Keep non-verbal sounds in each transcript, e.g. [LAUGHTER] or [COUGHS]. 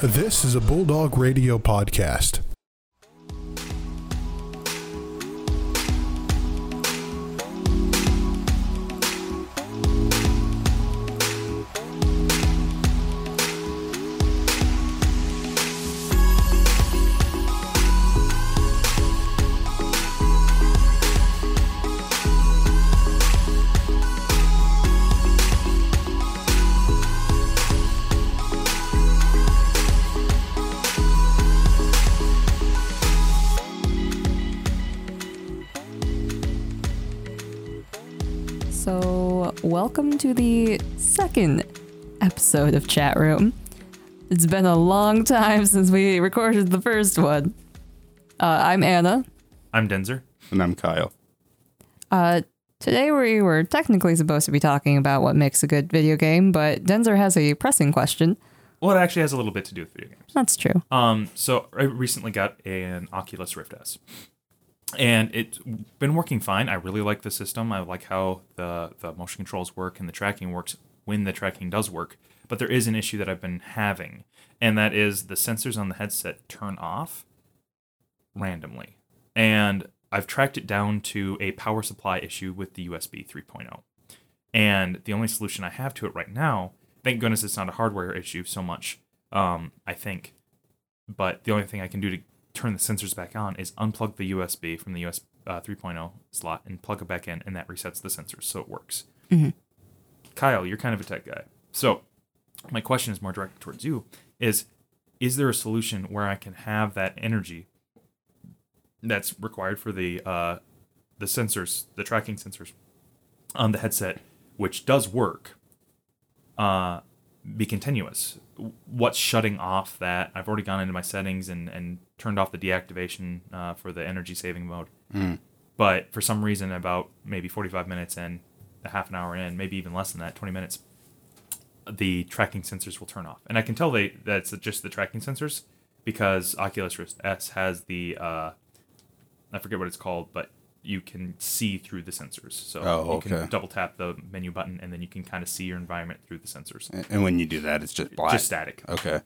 This is a Bulldog Radio podcast. Episode of Chat Room. It's been a long time since we recorded the first one. Uh, I'm Anna. I'm Denzer. And I'm Kyle. Uh, today we were technically supposed to be talking about what makes a good video game, but Denzer has a pressing question. Well, it actually has a little bit to do with video games. That's true. Um, so I recently got an Oculus Rift S, and it's been working fine. I really like the system. I like how the the motion controls work and the tracking works when the tracking does work. But there is an issue that I've been having, and that is the sensors on the headset turn off randomly, and I've tracked it down to a power supply issue with the USB 3.0. And the only solution I have to it right now, thank goodness it's not a hardware issue so much, um, I think. But the only thing I can do to turn the sensors back on is unplug the USB from the USB uh, 3.0 slot and plug it back in, and that resets the sensors so it works. Kyle, you're kind of a tech guy. So my question is more directed towards you is is there a solution where I can have that energy that's required for the uh, the sensors, the tracking sensors on the headset, which does work, uh, be continuous. What's shutting off that? I've already gone into my settings and, and turned off the deactivation uh, for the energy saving mode. But for some reason, about maybe 45 minutes in, a half an hour in, maybe even less than that, 20 minutes, the tracking sensors will turn off. And I can tell they that's just the tracking sensors because Oculus Rift S has the uh, I forget what it's called, but you can see through the sensors. So Oh, you can double tap the menu button and then you can kind of see your environment through the sensors. And- And when you do that, it's just black. Just static. Okay.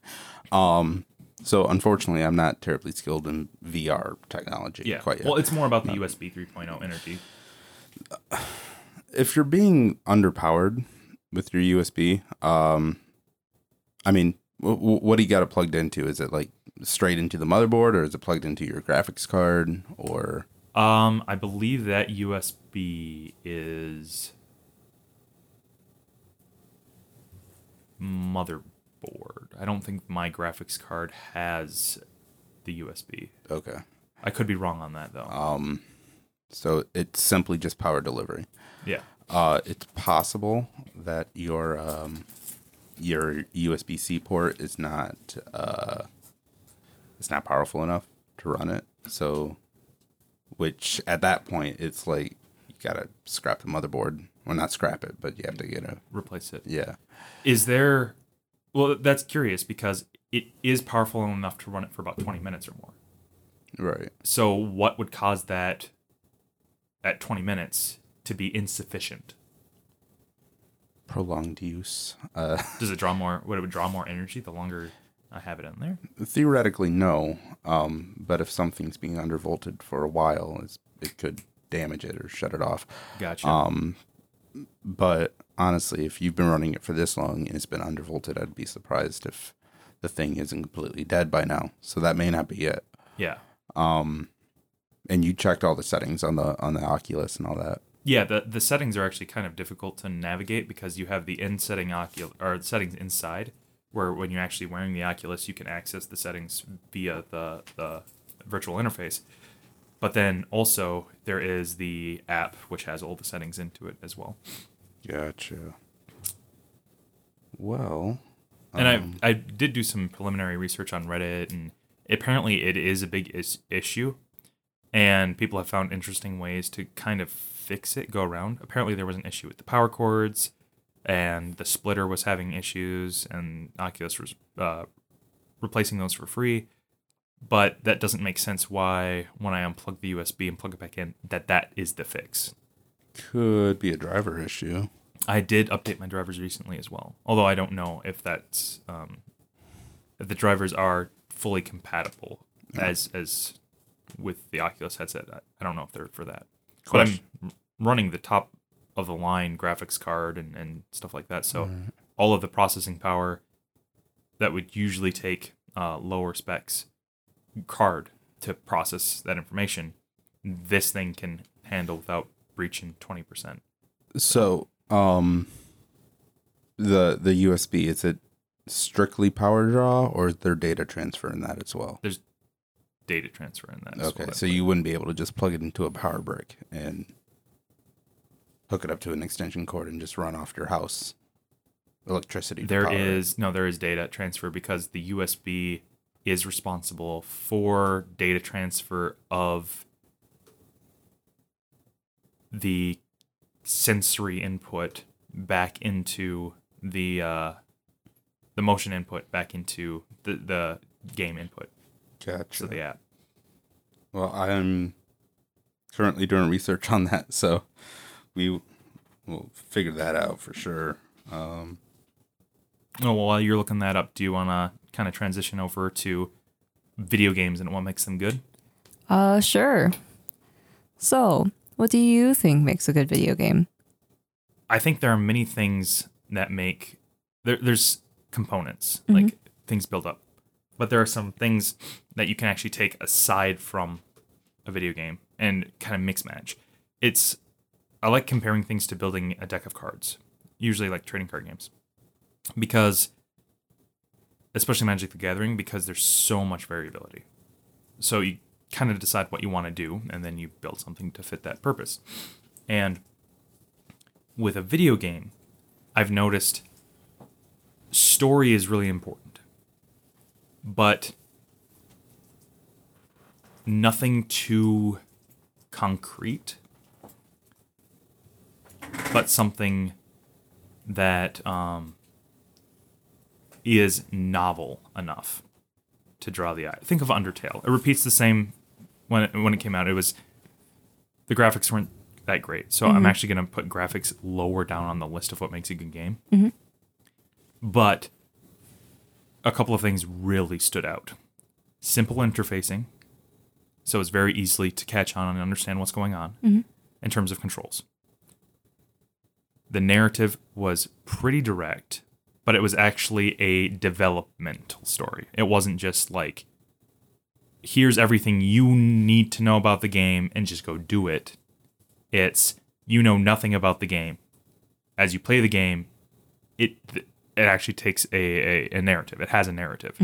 Um. So unfortunately, I'm not terribly skilled in VR technology Yeah. quite yet. Well, it's more about the USB 3.0 energy. if you're being underpowered with your USB, um, I mean, w- w- what do you got it plugged into? Is it like straight into the motherboard, or is it plugged into your graphics card, or Um, I believe that USB is motherboard. I don't think my graphics card has the USB. okay? I could be wrong on that though. Um, so it's simply just power delivery. yeah. Uh, it's possible that your um, your USB C port is not uh, it's not powerful enough to run it. So, which at that point it's like you gotta scrap the motherboard. Well, not scrap it, but you have to get a Replace it. yeah. Is there Well, that's curious because it is powerful enough to run it for about 20 minutes or more. Right. So what would cause that at 20 minutes to be insufficient? Prolonged use. Uh, [LAUGHS] Does it draw more would it draw more energy the longer I have it in there? theoretically, no. Um, but if something's being undervolted for a while, it could damage it or shut it off. Gotcha. Um, but honestly, if you've been running it for this long and it's been undervolted, I'd be surprised if the thing isn't completely dead by now. So that may not be it. yeah. Um, and you checked all the settings on the on the Oculus and all that. Yeah, the the settings are actually kind of difficult to navigate because you have the in setting Oculus or settings inside, where when you're actually wearing the Oculus, you can access the settings via the the virtual interface. But then also there is the app which has all the settings into it as well. Gotcha. Well, And Um, I I did do some preliminary research on Reddit, and apparently it is a big is- issue, and people have found interesting ways to kind of fix it, go around. Apparently there was an issue with the power cords, and the splitter was having issues, and Oculus was uh, replacing those for free. But that doesn't make sense. Why when I unplug the USB and plug it back in, that that is the fix. could be a driver issue. I did update my drivers recently as well, although I don't know if that's um, that the drivers are fully compatible as as with the Oculus headset. I, I don't know if they're for that, but I'm running the top of the line graphics card and, and stuff like that. So all of the processing power that would usually take uh, lower specs card to process that information, this thing can handle without breaching twenty percent. So, um, the the USB is it strictly power draw or is there data transfer in that as well? Data transfer in that. Okay, so you wouldn't be able to just plug it into a power brick and hook it up to an extension cord and just run off your house electricity. There is no, there is data transfer because the USB is responsible for data transfer of the sensory input back into the uh, the motion input back into the the game input Gotcha. so the app. Well, I'm currently doing research on that, so we will figure that out for sure. Um, Oh, well, while you're looking that up, do you want to kind of transition over to video games and what makes them good? Uh, sure. So, what do you think makes a good video game? I think there are many things that make there, there's components like things build up, but there are some things that you can actually take aside from a video game and kind of mix match. It's I like comparing things to building a deck of cards, usually like trading card games, because especially Magic the Gathering because there's so much variability. So you kind of decide what you want to do, and then you build something to fit that purpose. And with a video game, I've noticed story is really important, but nothing too concrete, but something that um, is novel enough to draw the eye. Think of Undertale. It repeats the same when it, when it came out. It was the graphics weren't that great, so I'm actually going to put graphics lower down on the list of what makes a good game. But a couple of things really stood out. Simple interfacing, so it's very easily to catch on and understand what's going on mm-hmm. in terms of controls. The narrative was pretty direct, but it was actually a developmental story. It wasn't just like, here's everything you need to know about the game and just go do it. It's you know nothing about the game. As you play the game, it it actually takes a, a, a narrative. It has a narrative.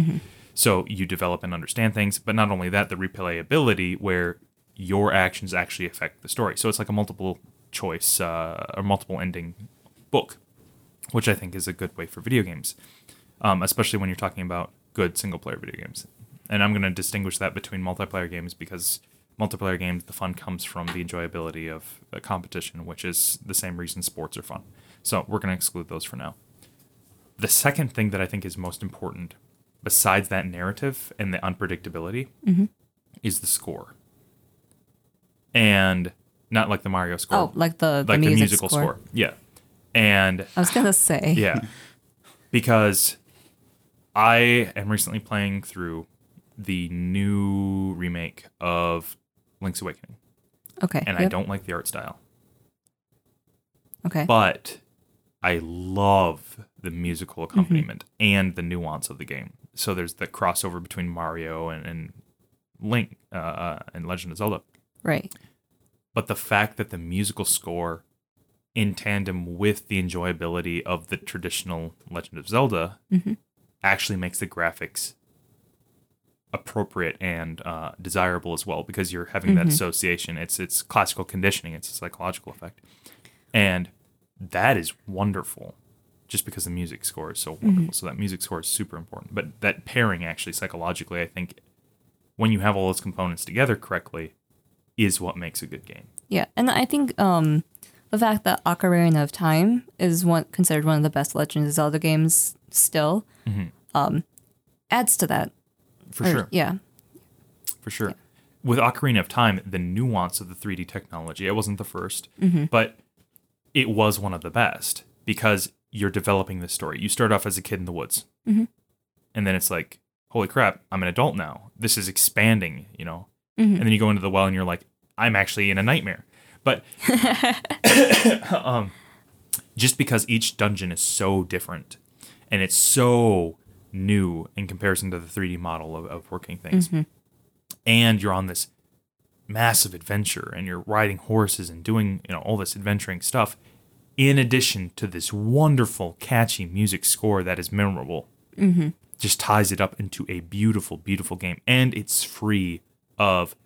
So you develop and understand things, but not only that, the replayability where your actions actually affect the story. So it's like a multiple choice uh, or multiple ending book, which I think is a good way for video games, um, especially when you're talking about good single player video games. And I'm going to distinguish that between multiplayer games because multiplayer games, the fun comes from the enjoyability of a competition, which is the same reason sports are fun. So we're going to exclude those for now. The second thing that I think is most important, besides that narrative and the unpredictability, mm-hmm. is the score. And not like the Mario score, Oh, like the, the like the music musical score. Yeah. And I was gonna say. [LAUGHS] yeah. Because I am recently playing through the new remake of Link's Awakening, Okay. and I don't like the art style, Okay. but I love the musical Mm-hmm. accompaniment and the nuance of the game. So there's the crossover between Mario and, and Link uh, uh, and Legend of Zelda. right. but the fact that the musical score in tandem with the enjoyability of the traditional Legend of Zelda Mhm. actually makes the graphics appropriate and uh, desirable as well because you're having that association. It's it's classical conditioning. It's a psychological effect, and that is wonderful. Just because the music score is so wonderful, so that music score is super important. But that pairing actually psychologically, I think, when you have all those components together correctly, is what makes a good game. Yeah, and I think um, the fact that Ocarina of Time is one considered one of the best Legend of Zelda games still um, adds to that. For Or- sure. Yeah. for sure. With Ocarina of Time, the nuance of the 3D technology, it wasn't the 1st but it was one of the best because you're developing this story. You start off as a kid in the woods, mm-hmm. and then it's like holy crap, I'm an adult now. This is expanding, you know. Mm-hmm. And then you go into the well and you're like, I'm actually in a nightmare. But [LAUGHS] [LAUGHS] um, just because each dungeon is so different and it's so new in comparison to the 3D model of, of working things, mm-hmm. and you're on this massive adventure and you're riding horses and doing you know all this adventuring stuff in addition to this wonderful catchy music score that is memorable just ties it up into a beautiful beautiful game. And it's free of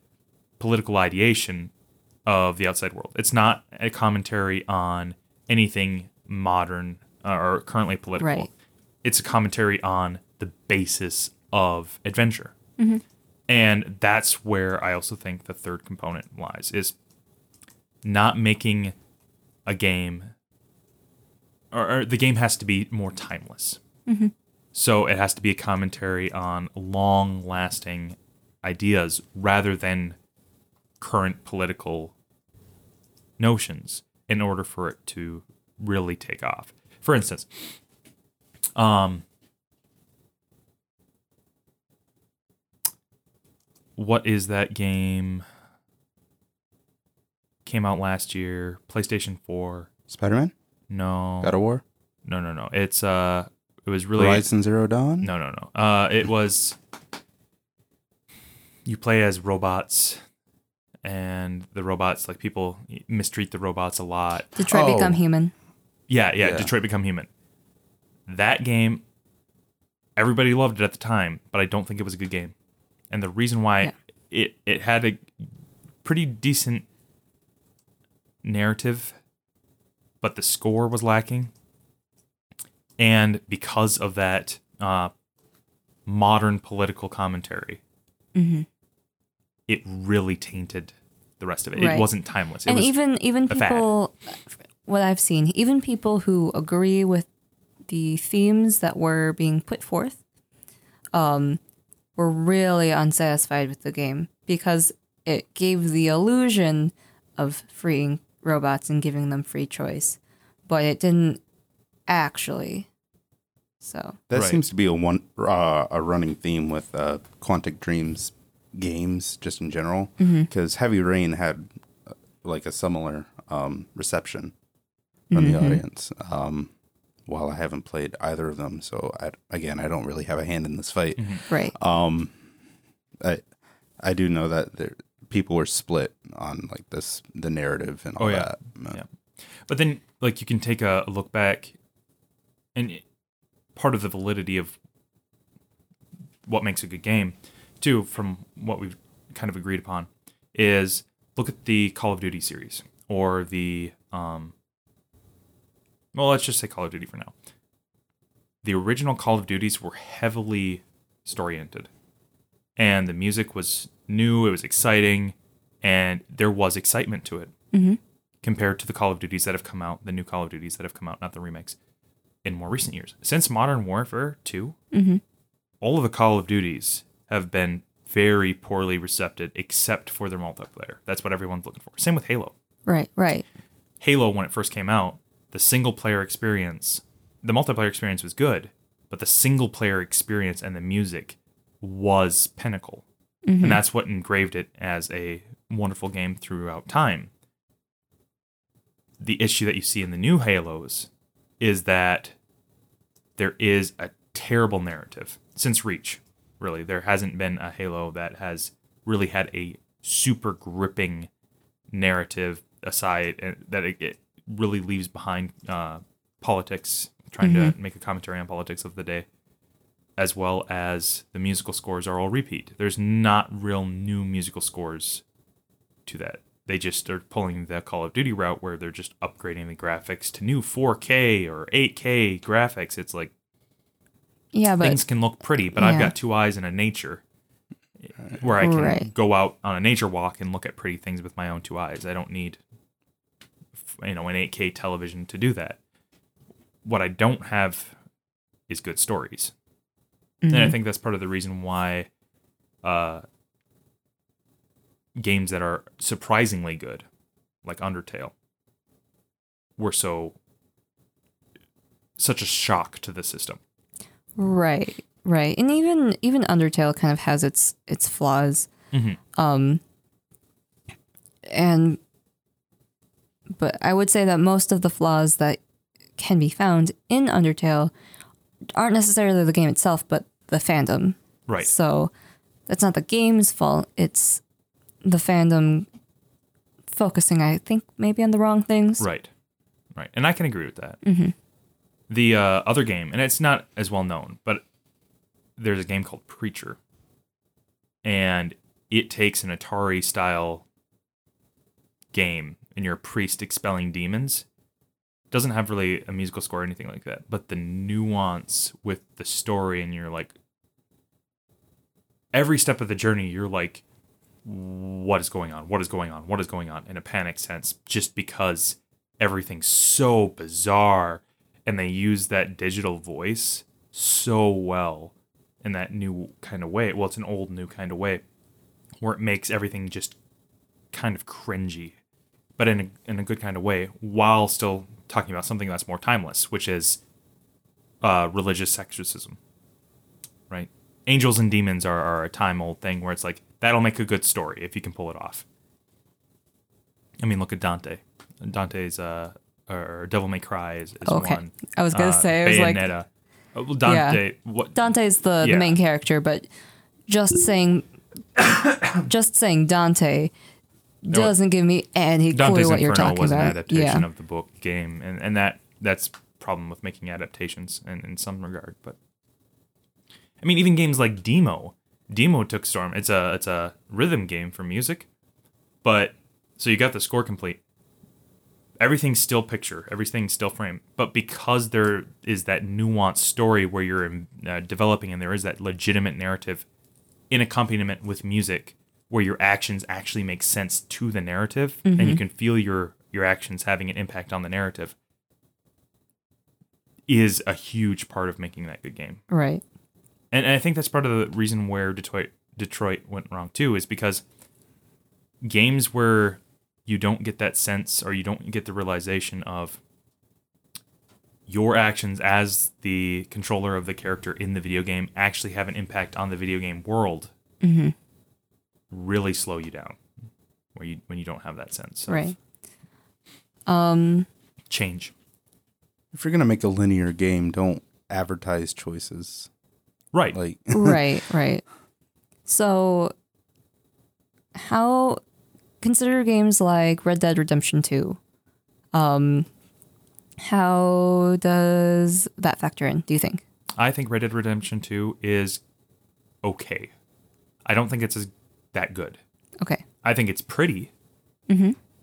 political ideation of the outside world. It's not a commentary on anything modern uh, or currently political. Right. it's a commentary on the basis of adventure. And that's where I also think the third component lies is not making a game or, or the game has to be more timeless. So it has to be a commentary on long lasting ideas rather than current political notions in order for it to really take off. For instance, um, what is that game? Came out last year, PlayStation 4. Spider Man, No. God of War, No, no, no. It's uh it was really Horizon Zero Dawn. No, no, no. Uh it was you play as robots and the robots like people mistreat the robots a lot. Detroit Oh. Become Human. Yeah, yeah, Yeah. Detroit Become Human. That game everybody loved it at the time, but I don't think it was a good game. And the reason why Yeah. it it had a pretty decent narrative, but the score was lacking. And because of that uh, modern political commentary, Mm-hmm. it really tainted the rest of it. Right. It wasn't timeless. It and was, even even people what i've seen even people who agree with the themes that were being put forth um were really unsatisfied with the game because it gave the illusion of freeing robots and giving them free choice but it didn't actually so That Right. seems to be a one uh, a running theme with uh, Quantic Dreams games, just in general. Because Heavy Rain had uh, like a similar um, reception from the audience. Um, while I haven't played either of them, so I, again, I don't really have a hand in this fight. right Um, I I do know that there, people were split on like this the narrative and all Oh, yeah. that. Yeah. But then, like, you can take a look back, and it- part of the validity of what makes a good game, too, from what we've kind of agreed upon, is look at the Call of Duty series or the, um, well, let's just say Call of Duty for now. The original Call of Duties were heavily story oriented, and the music was new, it was exciting, and there was excitement to it mm-hmm. compared to the Call of Duties that have come out, the new Call of Duties that have come out, not the remakes, in more recent years. Since Modern Warfare 2, mm-hmm. all of the Call of Duties have been very poorly recepted except for their multiplayer. That's what everyone's looking for. Same with Halo. right right Halo, when it first came out, the single player experience, the multiplayer experience was good, but the single player experience and the music was pinnacle. And mm-hmm. that's what engraved it as a wonderful game throughout time. The issue that you see in the new Halos is that there is a terrible narrative since Reach. Really, there hasn't been a Halo that has really had a super gripping narrative aside eh, that it, it really leaves behind uh, politics, trying to mm-hmm. make a commentary on politics of the day, as well as the musical scores are all repeat. There's not real new musical scores to that. They just are pulling the Call of Duty route where they're just upgrading the graphics to new 4K or 8K graphics. It's like yeah but things can look pretty, but I've got two eyes and a nature where I can Right. go out on a nature walk and look at pretty things with my own two eyes. I don't need you know an 8K television to do that. What I don't have is good stories. And I think that's part of the reason why uh, games that are surprisingly good, like Undertale, were so such a shock to the system. Right. Right. And even even Undertale kind of has its its flaws. Mhm. Um and but I would say that most of the flaws that can be found in Undertale aren't necessarily the game itself, but the fandom. Right. So that's not the game's fault. It's the fandom focusing, I think, maybe on the wrong things. Right. Right. And I can agree with that. The uh, other game, and it's not as well known, but there's a game called Preacher. And it takes an Atari style game, and you're a priest expelling demons. Doesn't have really a musical score or anything like that, but the nuance with the story, and you're like, every step of the journey, you're like, what is going on? What is going on? What is going on? In a panic sense, just because everything's so bizarre and they use that digital voice so well in that new kind of way. Well, it's an old new kind of way where it makes everything just kind of cringy, but in a, in a good kind of way, while still talking about something that's more timeless, which is uh, religious exorcism. Right? Angels and demons are, are a time old thing where it's like that'll make a good story if you can pull it off. I mean, look at Dante. Dante's uh, or Devil May Cry is, is Okay. one. I was gonna Uh, say, I was like, Bayonetta. Uh, well, Dante. What? Dante's the, Yeah. the main character, but just saying [COUGHS] just saying Dante doesn't give me any Dante's clue what you're talking was about. an adaptation yeah. of the book game, and, and that that's problem with making adaptations in, in some regard. But I mean, even games like Deemo, Deemo took Storm. It's a it's a rhythm game for music, but so you got the score complete. Everything's still picture, everything's still frame, but because there is that nuanced story where you're um, uh, developing, and there is that legitimate narrative in accompaniment with music where your actions actually make sense to the narrative and you can feel your your actions having an impact on the narrative is a huge part of making that good game. Right. And, and I think that's part of the reason where Detroit Detroit went wrong too is because games where you don't get that sense or you don't get the realization of your actions as the controller of the character in the video game actually have an impact on the video game world really slow you down where you when you don't have that sense of Right. Um change If you're gonna make a linear game, don't advertise choices. Right Like [LAUGHS] right, right. So how consider games like Red Dead Redemption 2. Um how does that factor in, do you think? I think Red Dead Redemption 2 is okay. I don't think it's as that good. Okay. I think it's pretty,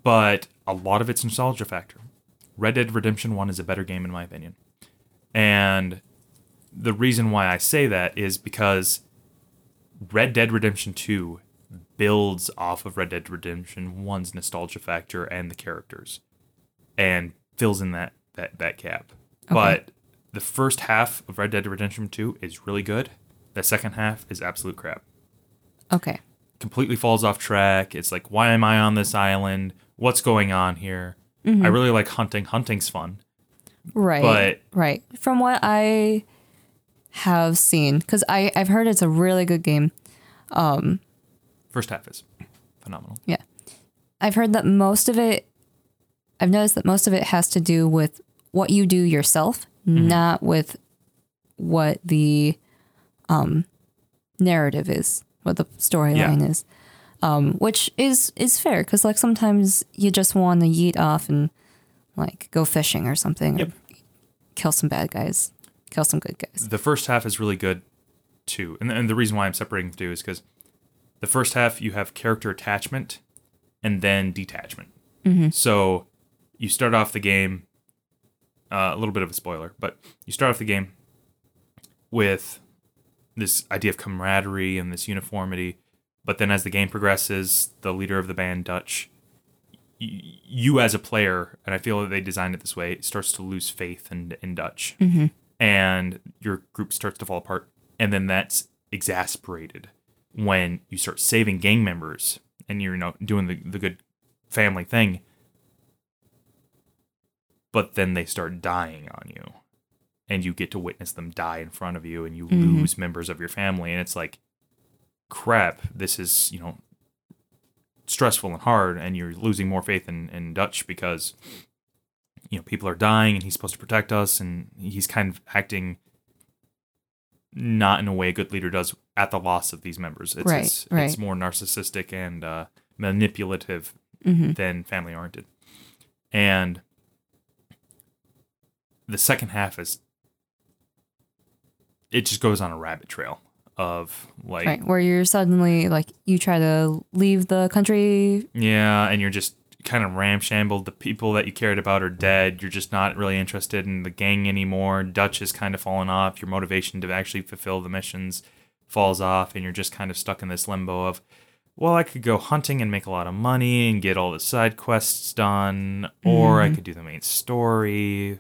but a lot of it's nostalgia factor. Red Dead Redemption 1 is a better game, in my opinion. And the reason why I say that is because Red Dead Redemption 2 builds off of Red Dead Redemption 1's nostalgia factor and the characters and fills in that, that, that gap. But the first half of Red Dead Redemption 2 is really good. The second half is absolute crap Okay. completely falls off track. It's like, why am I on this island? What's going on here? I mm-hmm. really like hunting. Hunting's fun. Right. But- right. From what I have seen, because I I've heard it's a really good game. Um, First half is phenomenal. Yeah, I've heard that most of it. I've noticed that most of it has to do with what you do yourself, not with what the um, narrative is, what the storyline is. Um, which is is fair because like sometimes you just want to yeet off and like go fishing or something, Yep. or kill some bad guys, kill some good guys. The first half is really good too. And, and the reason why I'm separating the two is because the first half you have character attachment and then detachment. So you start off the game, uh, a little bit of a spoiler, but you start off the game with this idea of camaraderie and this uniformity. But then as the game progresses, the leader of the band, Dutch, y- you as a player, and I feel that they designed it this way, starts to lose faith in, in Dutch. And your group starts to fall apart. And then that's exasperated when you start saving gang members and you're you know, doing the, the good family thing. But then they start dying on you. and you get to witness them die in front of you and you Mm-hmm. lose members of your family and it's like crap this is you know stressful and hard and you're losing more faith in, in dutch because you know people are dying and he's supposed to protect us and he's kind of acting not in a way a good leader does at the loss of these members it's Right, it's, right. it's more narcissistic and uh, manipulative Mm-hmm. than family oriented and the second half is it just goes on a rabbit trail of like Right, where you're suddenly like you try to leave the country. yeah and you're just kind of ramshambled. The people that you cared about are dead. You're just not really interested in the gang anymore. Dutch has kind of fallen off. Your motivation to actually fulfill the missions falls off and you're just kind of stuck in this limbo of well i could go hunting and make a lot of money and get all the side quests done or i mm-hmm. could do the main story.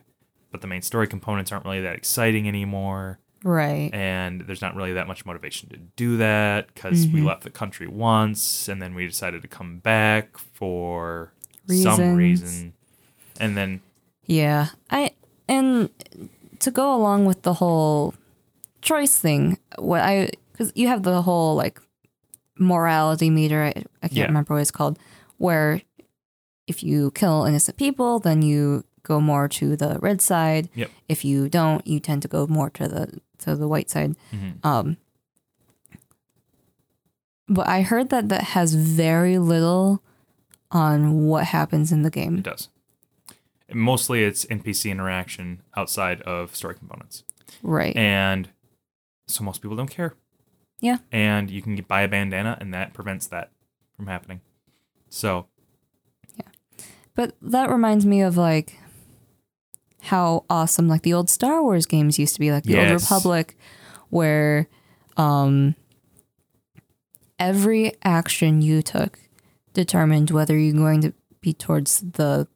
But the main story components aren't really that exciting anymore Right. and there's not really that much motivation to do that because we Mm-hmm. left the country once and then we decided to come back for some reason and then Yeah. I and to go along with the whole choice thing, what I because you have the whole like morality meter. I, I can't Yeah. remember what it's called, where if you kill innocent people, then you go more to the red side. Yep. If you don't, you tend to go more to the to the white side. Mhm. Um, but I heard that that has very little on what happens in the game. it does mostly it's npc interaction outside of story components Right. and so most people don't care Yeah. and you can buy a bandana and that prevents that from happening so Yeah. But that reminds me of like how awesome like the old Star Wars games used to be, like the Old Republic, where um every action you took determined whether you're going to be towards the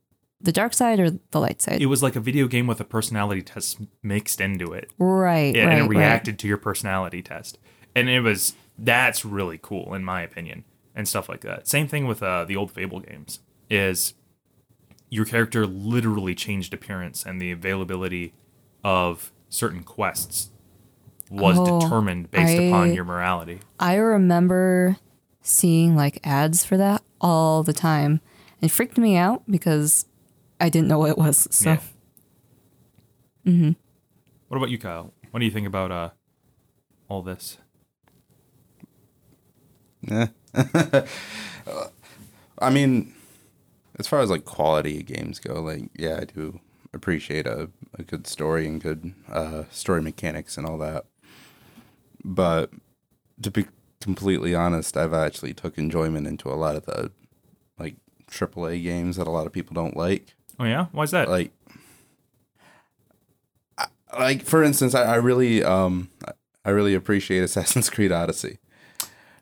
the dark side or the light side. it was like a video game with a personality test mixed into it right, Yeah, right, and it right. reacted to your personality test. And it was that's really cool in my opinion and stuff like that. Same thing with uh, the old Fable games is your character literally changed appearance and the availability of certain quests was Oh, determined based I- upon your morality. I remember seeing like ads for that all the time. It freaked me out because I didn't know what it was. So Yeah. What about you, Kyle? What do you think about uh all this? Yeah. [LAUGHS] I mean, as far as like quality of games go, like yeah, I do appreciate a, a good story and good uh, story mechanics and all that. But to be completely honest, I've actually took enjoyment into a lot of the like AAA games that a lot of people don't like. Oh yeah, why's that? Like, I- like for instance, I, I really um I really appreciate Assassin's Creed Odyssey.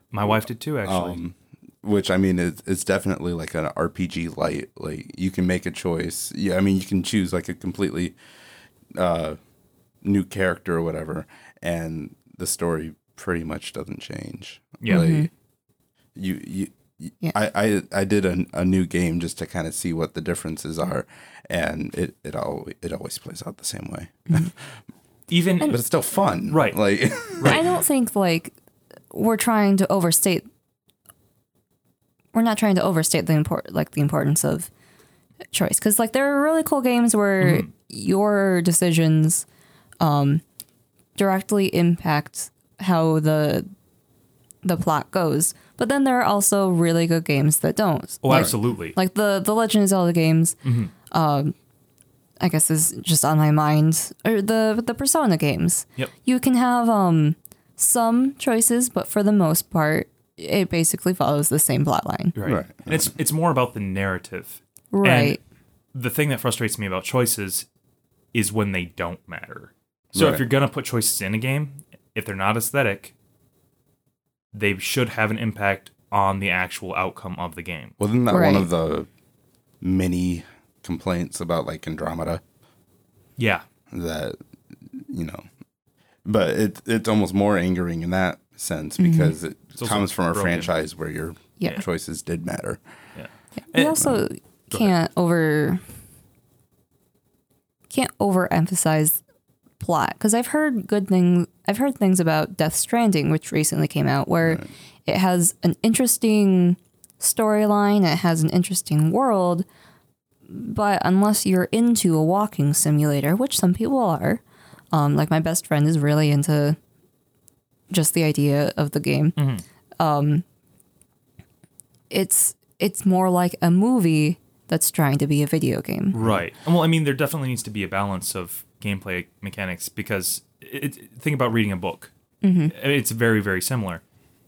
My wife did too, actually. Um, which I mean, it's, it's definitely like an RPG light. Like you can make a choice. Yeah, I mean, you can choose like a completely uh, new character or whatever, and the story pretty much doesn't change. Yeah. Like, Mhm. you you. you- Yeah. I, I I did a, a new game just to kind of see what the differences are, and it it always it always plays out the same way, [LAUGHS] Even but it's still fun, Right. Like [LAUGHS] I don't think like we're trying to overstate. We're not trying to overstate the import like the importance of choice because like there are really cool games where Mm-hmm. your decisions um, directly impact how the the plot goes. But then there are also really good games that don't. oh, like, absolutely. like the the Legend of Zelda games. Mm-hmm. Um, I guess is just on my mind, or the the Persona games. Yep. You can have um some choices, but for the most part, it basically follows the same plot line. Right. Right. And it's it's more about the narrative. And Right. the thing that frustrates me about choices is when they don't matter. So if you're gonna put choices in a game, if they're not aesthetic, they should have an impact on the actual outcome of the game. Wasn't that one of the many complaints about like Andromeda? Yeah. that you know but it, it's almost more angering in that sense Mm-hmm. because it also comes from a broken. franchise where your Yeah. choices did matter Yeah. You And- also can't over can't overemphasize plot because I've heard good things. I've heard things about Death Stranding, which recently came out, where it has an interesting storyline. It has an interesting world, but unless you're into a walking simulator, which some people are, um, like my best friend is really into just the idea of the game. Mm-hmm. Um, it's it's more like a movie that's trying to be a video game. Right. Well, I mean, there definitely needs to be a balance of gameplay mechanics because it, think about reading a book. Mm-hmm. It's very, very similar.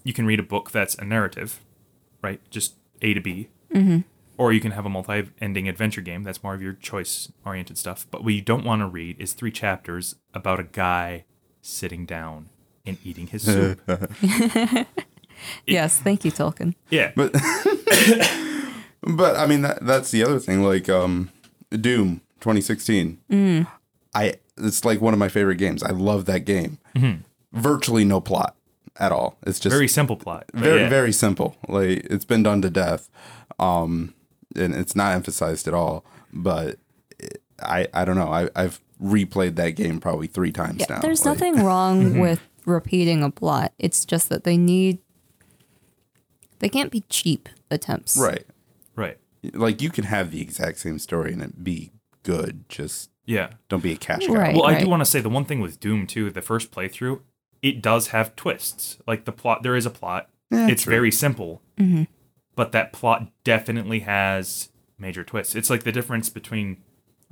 You can read a book that's a narrative, right? Just A to B. Mm-hmm. Or you can have a multi ending adventure game that's more of your choice oriented stuff. But what you don't want to read is three chapters about a guy sitting down and eating his [LAUGHS] soup. [LAUGHS] Yes, thank you, Tolkien. yeah. But [COUGHS] but I mean that that's the other thing. Like um, Doom 2016. I it's like one of my favorite games. I love that game. Virtually no plot at all. It's just very simple plot. very yeah. very simple. Like it's been done to death, um, and it's not emphasized at all. But it, I I don't know. I I've replayed that game probably three times Yeah, now. there's Like, nothing wrong [LAUGHS] with repeating a plot. It's just that they need they can't be cheap attempts. right. Right. Like you can have the exact same story and it be good. Just Yeah. don't be a cash cow. Right. Well, I do want to say the one thing with Doom too, the first playthrough, it does have twists. Like the plot, there is a plot. Yeah, it's true. very simple, Mhm. but that plot definitely has major twists. It's like the difference between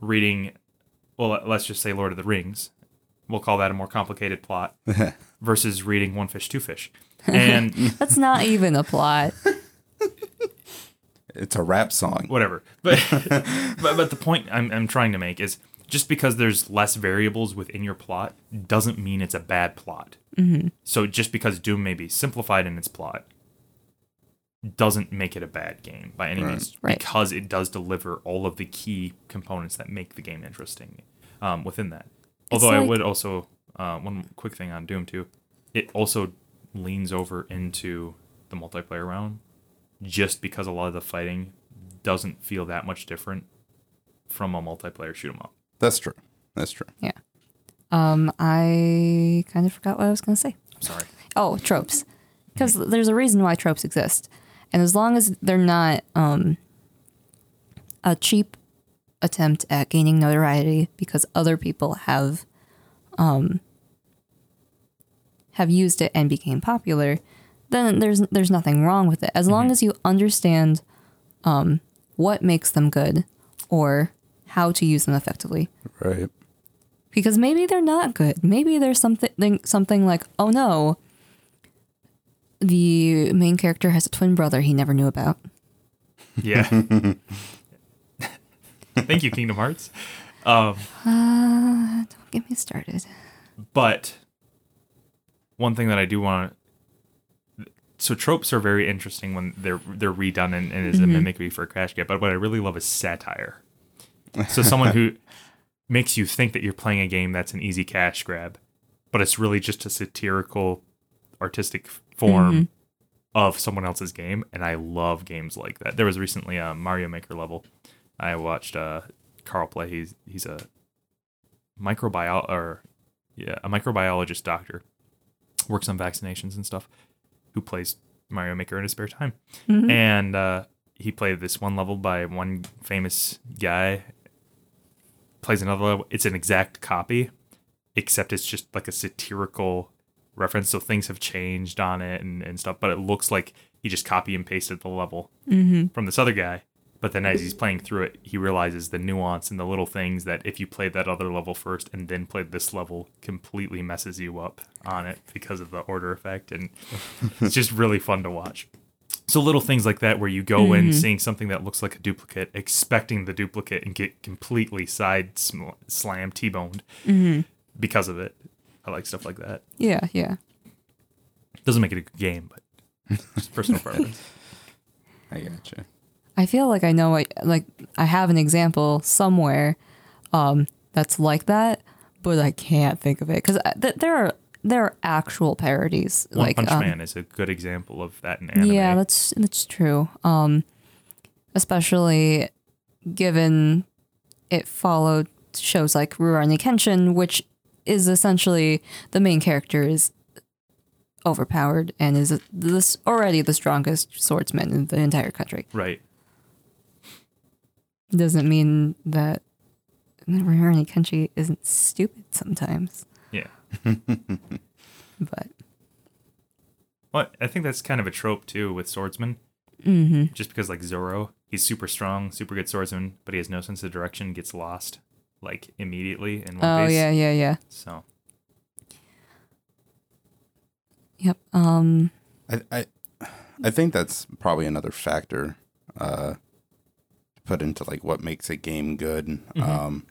reading, well, let's just say Lord of the Rings. We'll call that a more complicated plot [LAUGHS] versus reading One Fish, Two Fish. And [LAUGHS] [LAUGHS] That's not even a plot. It's a rap song. whatever. But but but the point I'm I'm trying to make is just because there's less variables within your plot doesn't mean it's a bad plot. Mm-hmm. So just because Doom may be simplified in its plot doesn't make it a bad game by any means Right. because it does deliver all of the key components that make the game interesting um, within that. Although I would also uh, one quick thing on Doom too, it also leans over into the multiplayer round, just because a lot of the fighting doesn't feel that much different from a multiplayer shoot 'em up. That's true. That's true. Yeah. Um, I kind of forgot what I was going to say. Sorry. Oh, tropes. Because there's a reason why tropes exist. And as long as they're not um, a cheap attempt at gaining notoriety because other people have um, have used it and became popular, then there's there's nothing wrong with it. As long as you understand um, what makes them good or how to use them effectively Right. because maybe they're not good. Maybe there's something something like, oh no, the main character has a twin brother he never knew about. Yeah. [LAUGHS] Thank you, Kingdom Hearts. Um, Uh, don't get me started. but one thing that I do want so tropes are very interesting when they're they're redone and, and is a mimicry for a crash get. But what I really love is satire. So someone who [LAUGHS] makes you think that you're playing a game that's an easy cash grab, but it's really just a satirical, artistic form of someone else's game. And I love games like that. There was recently a Mario Maker level. I watched uh, Carl play. He's he's a microbiol or yeah, a microbiologist doctor, works on vaccinations and stuff, who plays Mario Maker in his spare time. And uh, he played this one level by one famous guy. Plays another level. It's an exact copy, except it's just like a satirical reference. So things have changed on it and, and stuff, but it looks like he just copy and pasted the level from this other guy. But then as he's playing through it, he realizes the nuance and the little things that if you play that other level first and then play this level, completely messes you up on it because of the order effect. And [LAUGHS] it's just really fun to watch. So little things like that where you go in mm-hmm. seeing something that looks like a duplicate, expecting the duplicate and get completely side sm- slam T-boned mm-hmm. because of it. I like stuff like that. Yeah, yeah. Doesn't make it a good game, but just personal [LAUGHS] preference. I gotcha. I feel like I know what, like I have an example somewhere um, that's like that, but I can't think of it because th- there are there are actual parodies. One like Punch um, Man is a good example of that in anime. Yeah, that's that's true. Um, especially given it followed shows like Rurouni Kenshin, which is essentially the main character is overpowered and is this already the strongest swordsman in the entire country. Right. Doesn't mean that Rurouni Kenshin isn't stupid sometimes, Yeah. [LAUGHS] but Well, I think that's kind of a trope too with swordsmen. mm-hmm. Just because like Zoro, he's super strong, super good swordsman, but he has no sense of direction, gets lost like immediately in one oh piece. yeah, yeah, yeah. So Yep. Um. I, I I think that's probably another factor uh, to put into like what makes a game good. Um,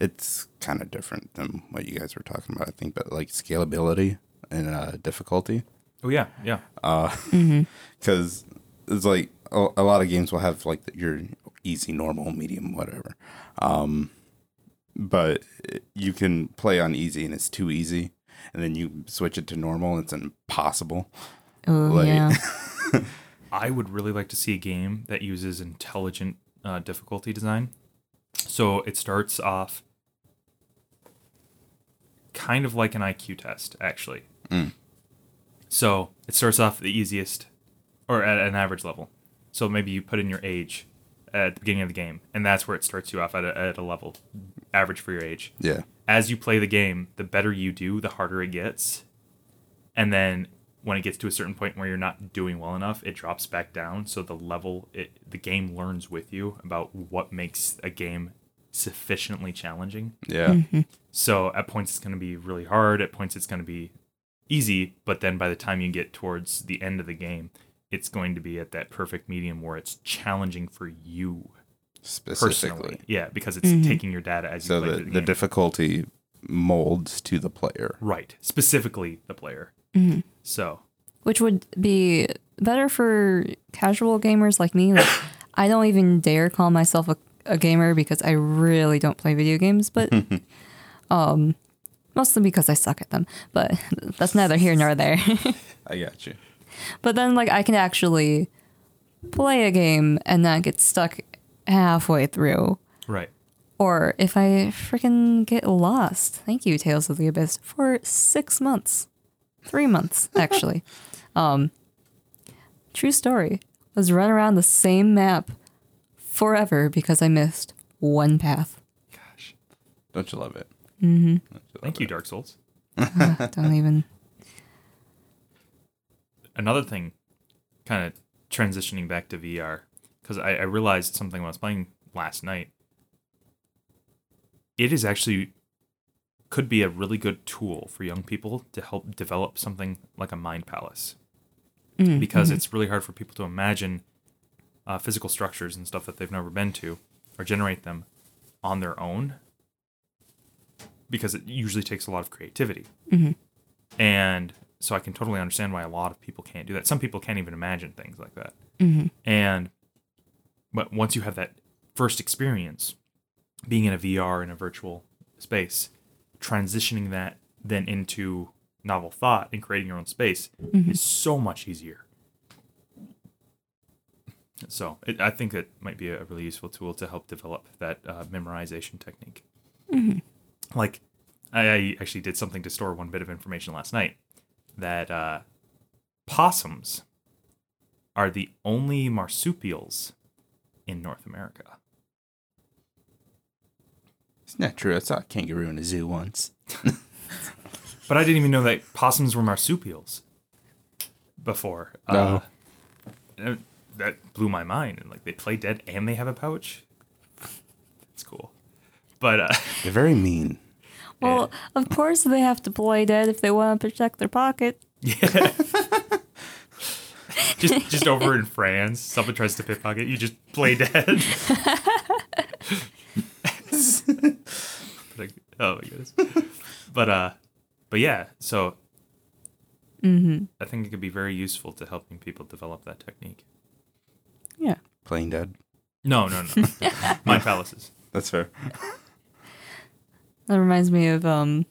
it's kind of different than what you guys were talking about, I think, but like scalability and uh, difficulty. Oh yeah, yeah. [LAUGHS] because it's like a, a lot of games will have like your easy, normal, medium, whatever. Um, but you can play on easy and it's too easy, and then you switch it to normal, and it's impossible. Oh Like- yeah. [LAUGHS] I would really like to see a game that uses intelligent uh, difficulty design. So it starts off kind of like an IQ test, actually. So it starts off the easiest or at an average level. So maybe you put in your age at the beginning of the game, and that's where it starts you off at a, at a level average for your age. Yeah, As you play the game, the better you do, the harder it gets. And then when it gets to a certain point where you're not doing well enough, it drops back down. So the level, it, the game learns with you about what makes a game sufficiently challenging. yeah, mm-hmm. So at points it's going to be really hard. At points it's going to be easy. But then by the time you get towards the end of the game, it's going to be at that perfect medium where it's challenging for you personally. specifically. Yeah, because it's mm-hmm. taking your data as you So play the through the, the difficulty molds to the player. right, specifically the player. So Which would be better for casual gamers like me. Like, [COUGHS] I don't even dare call myself a, a gamer because I really don't play video games, but [LAUGHS] um, mostly because I suck at them. But [LAUGHS] that's neither here nor there. [LAUGHS] I got you. but then, like, I can actually play a game and not get stuck halfway through. right. Or if I freaking get lost, thank you, Tales of the Abyss, for six months. Three months, [LAUGHS] actually. um, true story. Was run around the same map forever because I missed one path. Gosh. Don't you love it? Thank you, Dark Souls. [LAUGHS] Don't even. Another thing, kind of transitioning back to VR, because I, I realized something when I was playing last night. It is actually could be a really good tool for young people to help develop something like a mind palace. Mm, because mm-hmm. it's really hard for people to imagine uh, physical structures and stuff that they've never been to or generate them on their own because it usually takes a lot of creativity. Mm-hmm. And so I can totally understand why a lot of people can't do that. Some people can't even imagine things like that. Mm-hmm. And but once you have that first experience being in a VR in a virtual space, transitioning that then into novel thought and creating your own space is so much easier. So it, I think it might be a really useful tool to help develop that uh, memorization technique. Like, I, I actually did something to store one bit of information last night that uh, possums are the only marsupials in North America. It's not true. I saw a kangaroo in a zoo once. [LAUGHS] But I didn't even know that possums were marsupials before. No. Uh, that blew my mind. And like they play dead and they have a pouch. It's cool. But uh, [LAUGHS] They're very mean. Well, of course they have to play dead if they want to protect their pocket. Yeah. [LAUGHS] just just over in France, someone tries to pickpocket, you just play dead. But, uh, oh my goodness. [LAUGHS] But uh, but yeah. So I think it could be very useful to helping people develop that technique. Yeah. Playing dead. No, no, no. [LAUGHS] Mind palaces. That's fair. That reminds me of um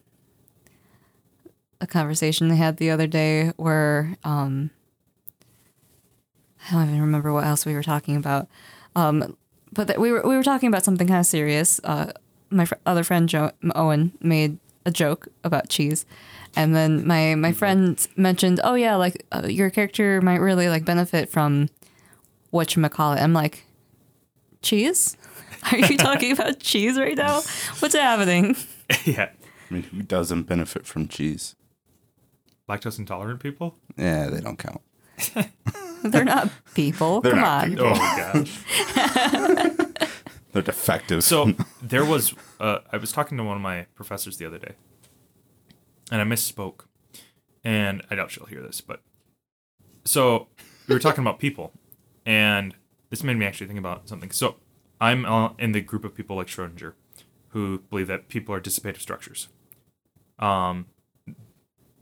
a conversation I had the other day where um I don't even remember what else we were talking about. Um but that we were we were talking about something kind of serious. Uh my fr- other friend Joe Owen made a joke about cheese, and then my my friend mentioned, "Oh yeah, like uh, your character might really like benefit from what you call it." I'm like, "Cheese? [LAUGHS] Are you talking [LAUGHS] about cheese right now? What's happening?" [LAUGHS] yeah. I mean, who doesn't benefit from cheese? Lactose intolerant people? Yeah, they don't count. They're not people. They're Come not on. people. Oh gosh. They're defective. So [LAUGHS] there was, uh, I was talking to one of my professors the other day, and I misspoke, and I doubt she'll hear this, but so we were talking about people, and this made me actually think about something. So I'm uh, in the group of people like Schrodinger, who believe that people are dissipative structures. Um,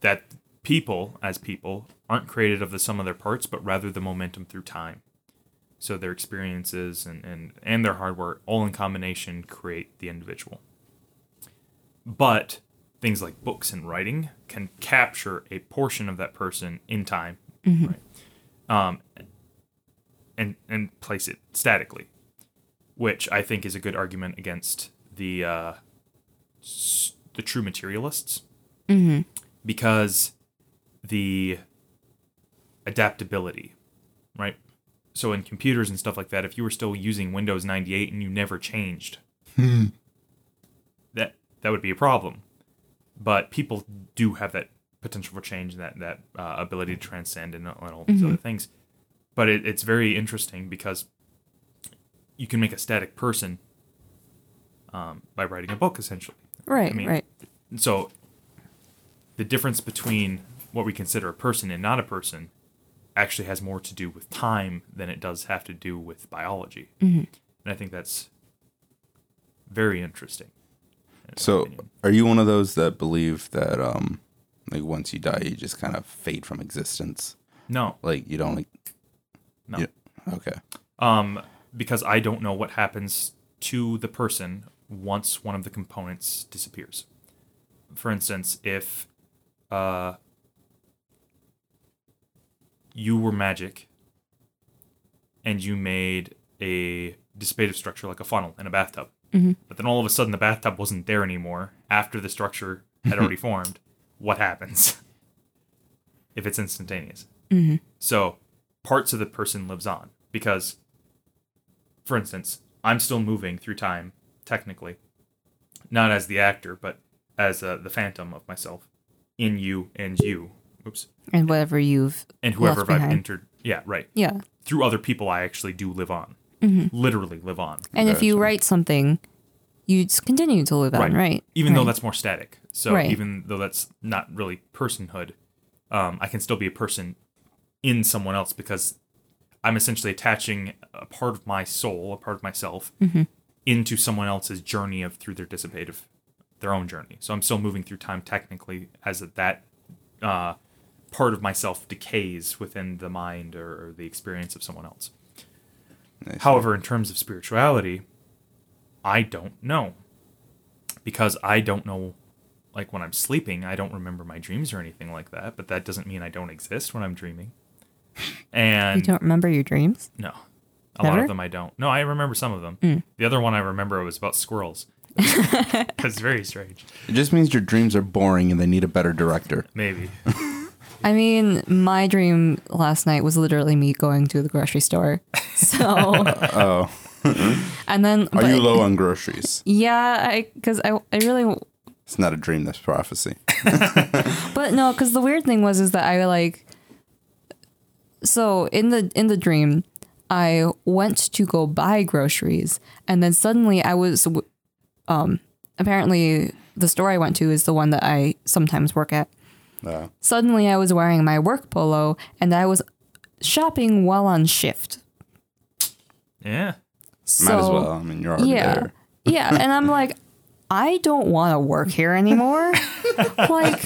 that people, as people, aren't created of the sum of their parts, but rather the momentum through time. So their experiences and, and, and their hardware all in combination create the individual. But things like books and writing can capture a portion of that person in time, right? Um, and and place it statically, which I think is a good argument against the uh, s- the true materialists, because the adaptability, right? So in computers and stuff like that, if you were still using Windows 98 and you never changed, that that would be a problem. But people do have that potential for change, that that uh, ability to transcend and, and all these other things. But it, it's very interesting because you can make a static person um, by writing a book, essentially. Right, I mean, right. So the difference between what we consider a person and not a person actually has more to do with time than it does have to do with biology. And I think that's very interesting. in So, opinion. are you one of those that believe that, um, like, once you die, you just kind of fade from existence? no, Like, you don't, like, no. you- okay. Um, because I don't know what happens to the person once one of the components disappears. For instance, if uh, you were magic and you made a dissipative structure like a funnel in a bathtub, but then all of a sudden the bathtub wasn't there anymore after the structure had already [LAUGHS] formed, what happens? [LAUGHS] if it's instantaneous. So parts of the person lives on because, for instance, I'm still moving through time technically, not as the actor, but as uh, the phantom of myself in you and you. Oops. And whatever you've And whoever left I've behind. entered. Yeah, right. Yeah. Through other people, I actually do live on. Literally live on. And if you write something, you just continue to live on, right? Even though that's more static. So Right. even though that's not really personhood, um, I can still be a person in someone else because I'm essentially attaching a part of my soul, a part of myself, Mm-hmm. into someone else's journey of through their dissipative, their own journey. So I'm still moving through time technically as that uh, part of myself decays within the mind or, or the experience of someone else. Nice. However, in terms of spirituality, I don't know. Because I don't know, like when I'm sleeping, I don't remember my dreams or anything like that, but that doesn't mean I don't exist when I'm dreaming. [LAUGHS] And You don't remember your dreams? no, a lot of them I don't. No, I remember some of them. Mm. The other one I remember was about squirrels. [LAUGHS] [LAUGHS] That's very strange. It just means your dreams are boring and they need a better director. Maybe. I mean, my dream last night was literally me going to the grocery store. [LAUGHS] So, Oh, and then, are but, you low on groceries? yeah, I because I I really, It's not a dream, that's prophecy. [LAUGHS] but no, because the weird thing was is that I like, so in the in the dream, I went to go buy groceries, and then suddenly I was, um, apparently the store I went to is the one that I sometimes work at. Suddenly, I was wearing my work polo and I was shopping while on shift. Yeah. So, might as well. I mean, you're already Yeah. there. [LAUGHS] Yeah. And I'm like, I don't want to work here anymore. [LAUGHS] like,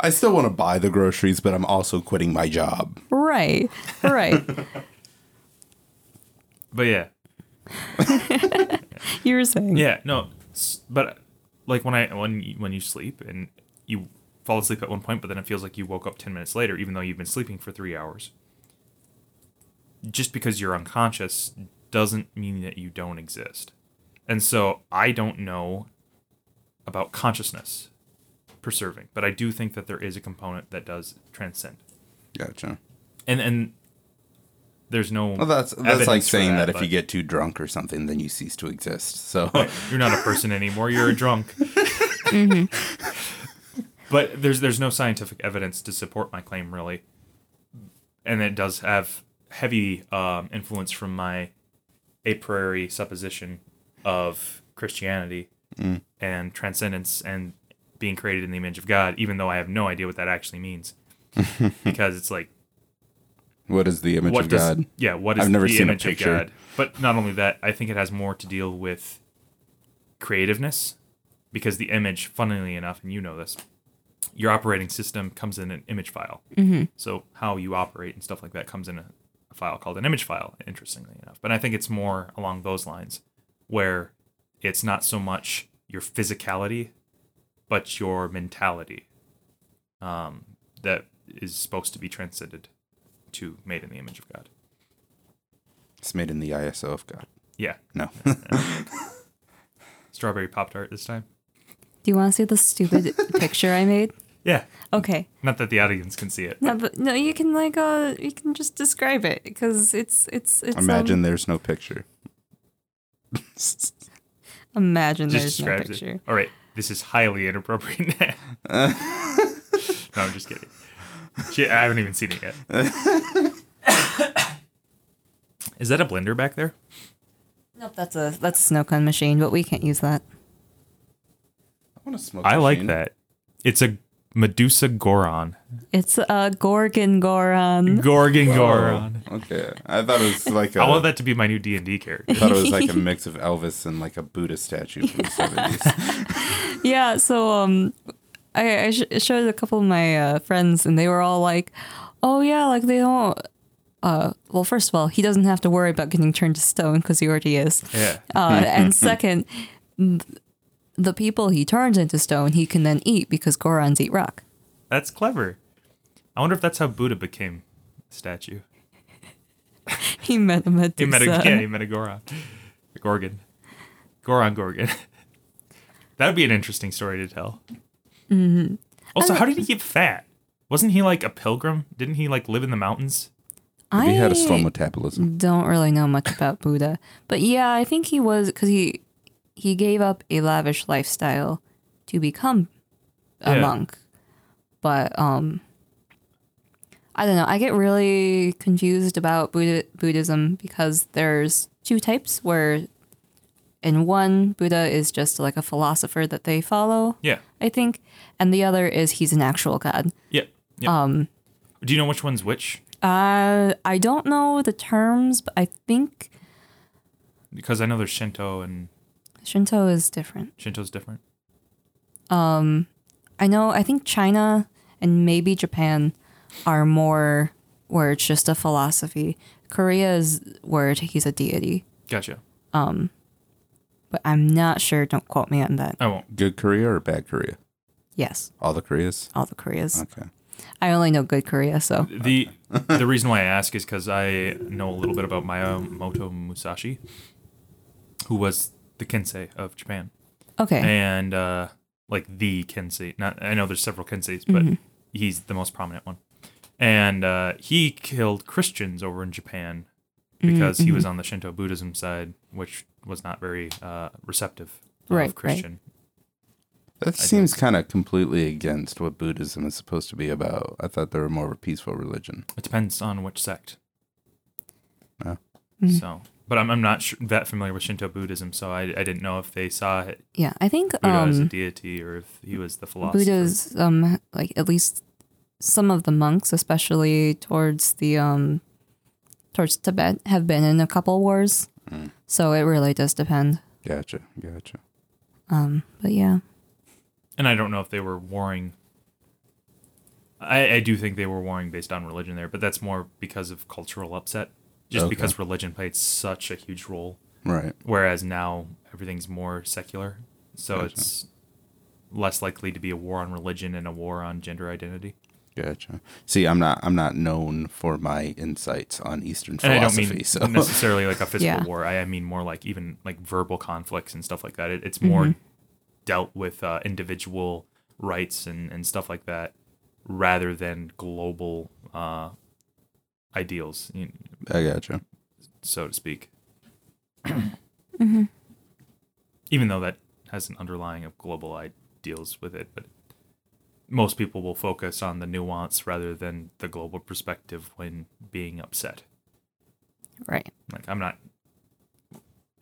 I still want to buy the groceries, but I'm also quitting my job. right. Right. [LAUGHS] But yeah. You were saying. Yeah, no, s- but like when I when you, when you sleep and you fall asleep at one point, but then it feels like you woke up ten minutes later, even though you've been sleeping for three hours. Just because you're unconscious doesn't mean that you don't exist, and so I don't know about consciousness preserving, but I do think that there is a component that does transcend. Gotcha. And and there's no Well, that's that's like saying that, if you get too drunk or something, then you cease to exist. So you're not a person anymore. You're a drunk. [LAUGHS] Mm-hmm. But there's there's no scientific evidence to support my claim really, and it does have heavy um, influence from my a priori supposition of Christianity and transcendence and being created in the image of God, even though I have no idea what that actually means, [LAUGHS] because it's like what is the image of does God? yeah what is I've never the seen a image of picture. God? But not only that, I think it has more to deal with creativeness because the image, funnily enough, and you know this, your operating system comes in an image file. Mm-hmm. So how you operate and stuff like that comes in a, a file called an image file. Interestingly enough, but I think it's more along those lines where it's not so much your physicality, but your mentality um, that is supposed to be transcended to made in the image of God. It's made in the ISO of God. Yeah, No. [LAUGHS] strawberry pop tart this time. Do you want to see the stupid [LAUGHS] picture I made? Yeah, Okay. not that the audience can see it. No, but no, you can like uh, you can just describe it because it's it's it's. Imagine um, there's no picture. [LAUGHS] imagine Just there's no picture. it. All right, this is highly inappropriate. [LAUGHS] no, I'm just kidding. Shit, I haven't even seen it yet. [LAUGHS] is that a blender back there? Nope, that's a that's a snow cone machine, but we can't use that. I want to smoke. I like that. It's a Medusa Goron. It's a Gorgon Goron. Gorgon Goron. Okay, I thought it was like a. I want that to be my new D and D character. I thought it was like a [LAUGHS] mix of Elvis and like a Buddha statue from the seventies. [LAUGHS] Yeah, so um, I, I sh- showed a couple of my uh, friends, and they were all like, "Oh yeah, like they don't." Uh, well, first of all, he doesn't have to worry about getting turned to stone because he already is. Yeah. Uh, and [LAUGHS] second, th- the people he turns into stone, he can then eat because Gorons eat rock. That's clever. I wonder if that's how Buddha became a statue. [LAUGHS] He met a Medusa. He met a, yeah, he met a Goron. A Gorgon. Goron Gorgon. [LAUGHS] that would be an interesting story to tell. Mm-hmm. Also, how did he get fat? Wasn't he like a pilgrim? Didn't he like live in the mountains? I he had a slow metabolism. don't really know much about Buddha, but yeah, I think he was because he he gave up a lavish lifestyle to become a Yeah. monk. But um, I don't know. I get really confused about Buddha, Buddhism because there's two types where in one Buddha is just like a philosopher that they follow, Yeah. I think, and the other is he's an actual god. Yeah. yeah. Um, Do you know which one's which? Uh, I don't know the terms, but I think Because I know there's Shinto and Shinto is different. Shinto's different. Um, I know, I think China and maybe Japan are more where it's just a philosophy. Korea is where he's a deity, Gotcha. Um, but I'm not sure. Don't quote me on that. I won't. Good Korea or bad Korea? Yes, All the Koreas. all the Koreas. Okay. I only know good Korea, so The the reason why I ask is because I know a little bit about Miyamoto Musashi, who was the Kensei of Japan. okay. and uh, like the Kensei. Not I know there's several Kenseis, but he's the most prominent one. And uh, he killed Christians over in Japan because he was on the Shinto Buddhism side, which was not very uh, receptive Right, of right. Christian. That seems kind of completely against what Buddhism is supposed to be about. I thought they were more of a peaceful religion. It depends on which sect. Oh. So, but I'm, I'm not sure, that familiar with Shinto Buddhism, so I, I didn't know if they saw it, yeah, I think Buddha as a um, deity or if he was the philosopher. Buddha's um like at least some of the monks, especially towards the um towards Tibet, have been in a couple wars. So it really does depend. Gotcha. Gotcha. Um, but yeah. and I don't know if they were warring. I, I do think they were warring based on religion there, but that's more because of cultural upset. Just Okay. because religion played such a huge role, Right. whereas now everything's more secular, so Gotcha. it's less likely to be a war on religion and a war on gender identity. Gotcha. See, I'm not I'm not known for my insights on Eastern And I don't philosophy. mean so [LAUGHS] necessarily like a physical Yeah. war. I, I mean more like even like verbal conflicts and stuff like that. It, it's more dealt with uh, individual rights and, and stuff like that rather than global uh, ideals, you I gotcha. so to speak. [CLEARS THROAT] Mm-hmm. Even though that has an underlying of global ideals with it, but most people will focus on the nuance rather than the global perspective when being upset. Right. Like I'm not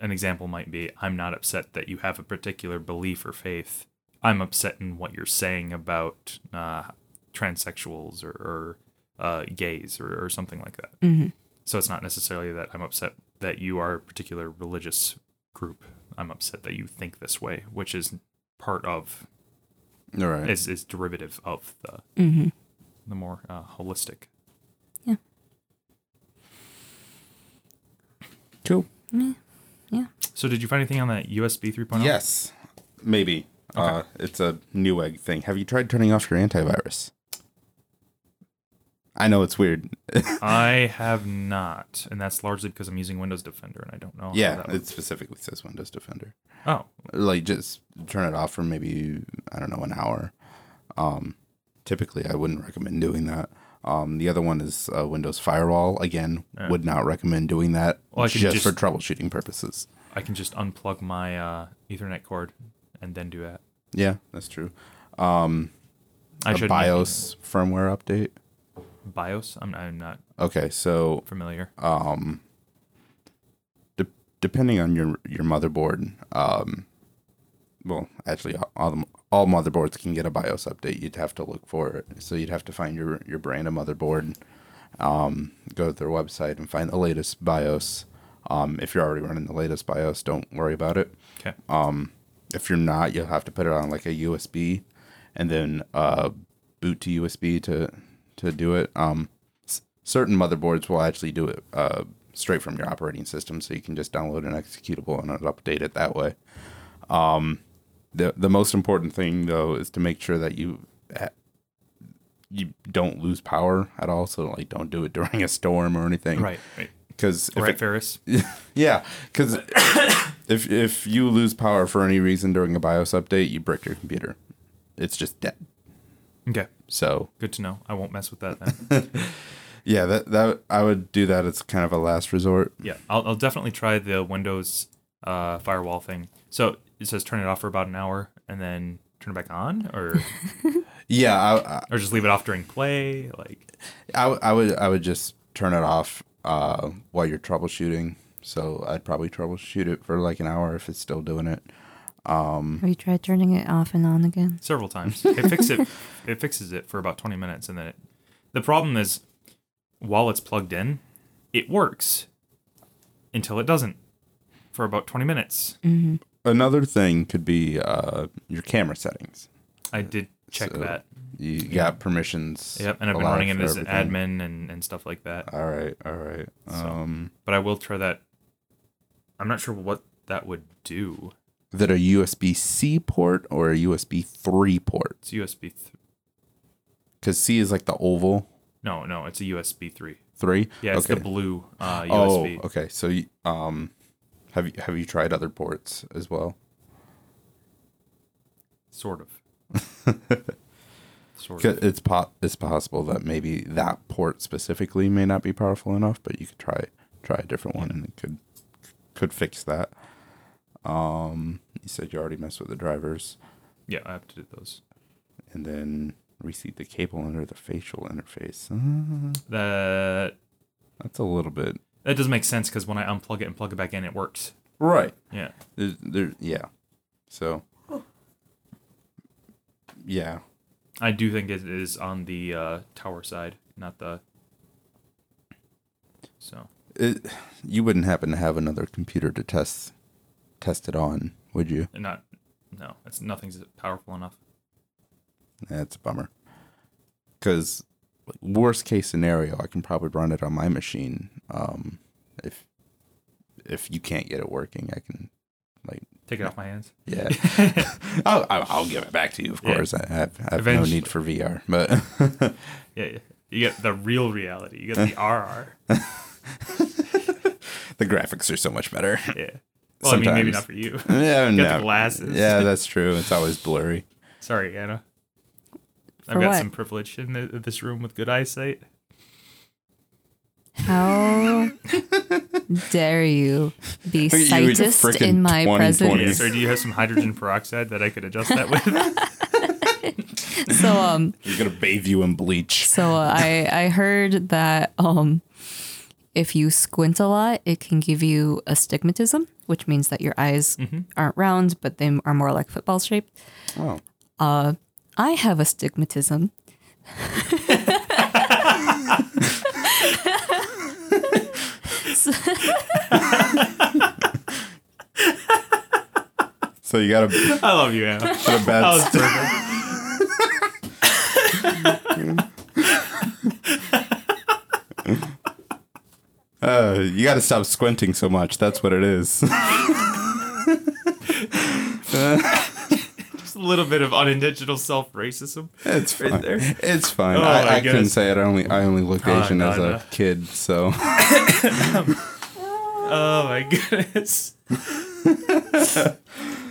an example might be I'm not upset that you have a particular belief or faith. I'm upset in what you're saying about uh, transsexuals or, or uh, gays or, or something like that. Mm-hmm. So it's not necessarily that I'm upset that you are a particular religious group. I'm upset that you think this way, which is part of All right. is is derivative of the Mm-hmm. the more uh, holistic. Yeah. Cool. Yeah. yeah. So did you find anything on that USB 3.0? Yes, maybe. Uh, it's a Newegg thing. Have you tried turning off your antivirus? I know it's weird. [LAUGHS] I have not, and that's largely because I'm using Windows Defender and I don't know. yeah, it works. specifically says Windows Defender. Oh, Like just turn it off for maybe I don't know an hour. Um, typically, I wouldn't recommend doing that. Um, the other one is uh, Windows Firewall. Again, Yeah. would not recommend doing that Well, could just, for troubleshooting purposes. I can just unplug my uh, Ethernet cord and then do that. Yeah, that's true. Um, I a BIOS firmware update. BIOS. I'm, I'm not Okay, so familiar. um, de- depending on your your motherboard, um, well, actually, all- the, all motherboards can get a BIOS update. You'd have to look for it, so you'd have to find your your brand of motherboard, um, go to their website and find the latest BIOS. Um, if you're already running the latest BIOS, don't worry about it. Okay. Um, if you're not, you'll have to put it on like a USB, and then uh, boot to USB to to do it. Um, s- certain motherboards will actually do it uh, straight from your operating system, so you can just download an executable and update it that way. Um, the the most important thing though is to make sure that you ha- you don't lose power at all. So like, don't do it [LAUGHS] during a storm or anything. Right. Right. Because if Right, it- Ferris. [LAUGHS] yeah, because if if you lose power for any reason during a BIOS update, you brick your computer. It's just dead. Okay. So Good to know. I won't mess with that then. [LAUGHS] yeah, that that I would do that as kind of a last resort. yeah, I'll, I'll definitely try the Windows uh, firewall thing. So it says turn it off for about an hour and then turn it back on, or [LAUGHS] Yeah, I, I or just leave it off during play. Like, I, I would I would just turn it off uh, while you're troubleshooting. So I'd probably troubleshoot it for like an hour if it's still doing it. Um, Have you tried turning it off and on again? several times. It fixes it. [LAUGHS] It fixes it for about twenty minutes, and then it. The problem is, while it's plugged in, it works until it doesn't for about twenty minutes. Mm-hmm. another thing could be uh, your camera settings. I did check So- that. You got permissions. Yep, and I've been running it for as an admin and, and stuff like that. All right, all right. So- Um, But I will try that. I'm not sure what that would do. Is it a USB C port or a USB three port? It's USB. Because C is like the oval no, no, it's a USB three. three. Yeah, it's okay. the blue uh, [GASPS] Oh, okay. So, um, have you have you tried other ports as well? Sort of. [LAUGHS] sort of. It's po- it's possible that maybe that port specifically may not be powerful enough, but you could try try a different one and it could could fix that. Um, you said you already messed with the drivers, Yeah, I have to do those. and then reseat the cable under the facial interface. Uh, [LAUGHS] That that's a little bit that doesn't make sense because when I unplug it and plug it back in, it works. right. Yeah. There, there, yeah. So, yeah, I do think it is on the uh, tower side, not the. So it, you wouldn't happen to have another computer to test test it on, would you? not. No, it's nothing's powerful enough. That's a bummer. Because worst case scenario, I can probably run it on my machine. Um, if if you can't get it working, I can like Take it off my hands. yeah. [LAUGHS] [LAUGHS] I'll, I'll give it back to you, of Yeah. course. I have, I have no need for VR, but [LAUGHS] Yeah, yeah. You get the real reality. You get the RR. the graphics are so much better. Yeah. Well, I mean, maybe not for you. [LAUGHS] Yeah, Got no. the glasses. Yeah, [LAUGHS] that's true. It's always blurry. Sorry, Anna. I've got what? some privilege in the, this room with good eyesight. How [LAUGHS] dare you be You sightist in my presence? Yes, or do you have some hydrogen peroxide that I could adjust that with? So um, You're gonna bathe you in bleach. so uh, I I heard that um, if you squint a lot, it can give you astigmatism, which means that your eyes mm-hmm. aren't round, but they are more like football shaped. Oh, uh, I have astigmatism. [LAUGHS] so you got a, I love you, Anna. got a bad. That was st- perfect. Uh, you got to stop squinting so much. That's what it is. [LAUGHS] Just a little bit of unintentional self racism. it's fine. Right there. It's fine. Oh, my I, I couldn't say it. I only I only looked Oh, Asian no, as no. a kid, so [LAUGHS] Oh my goodness. [LAUGHS]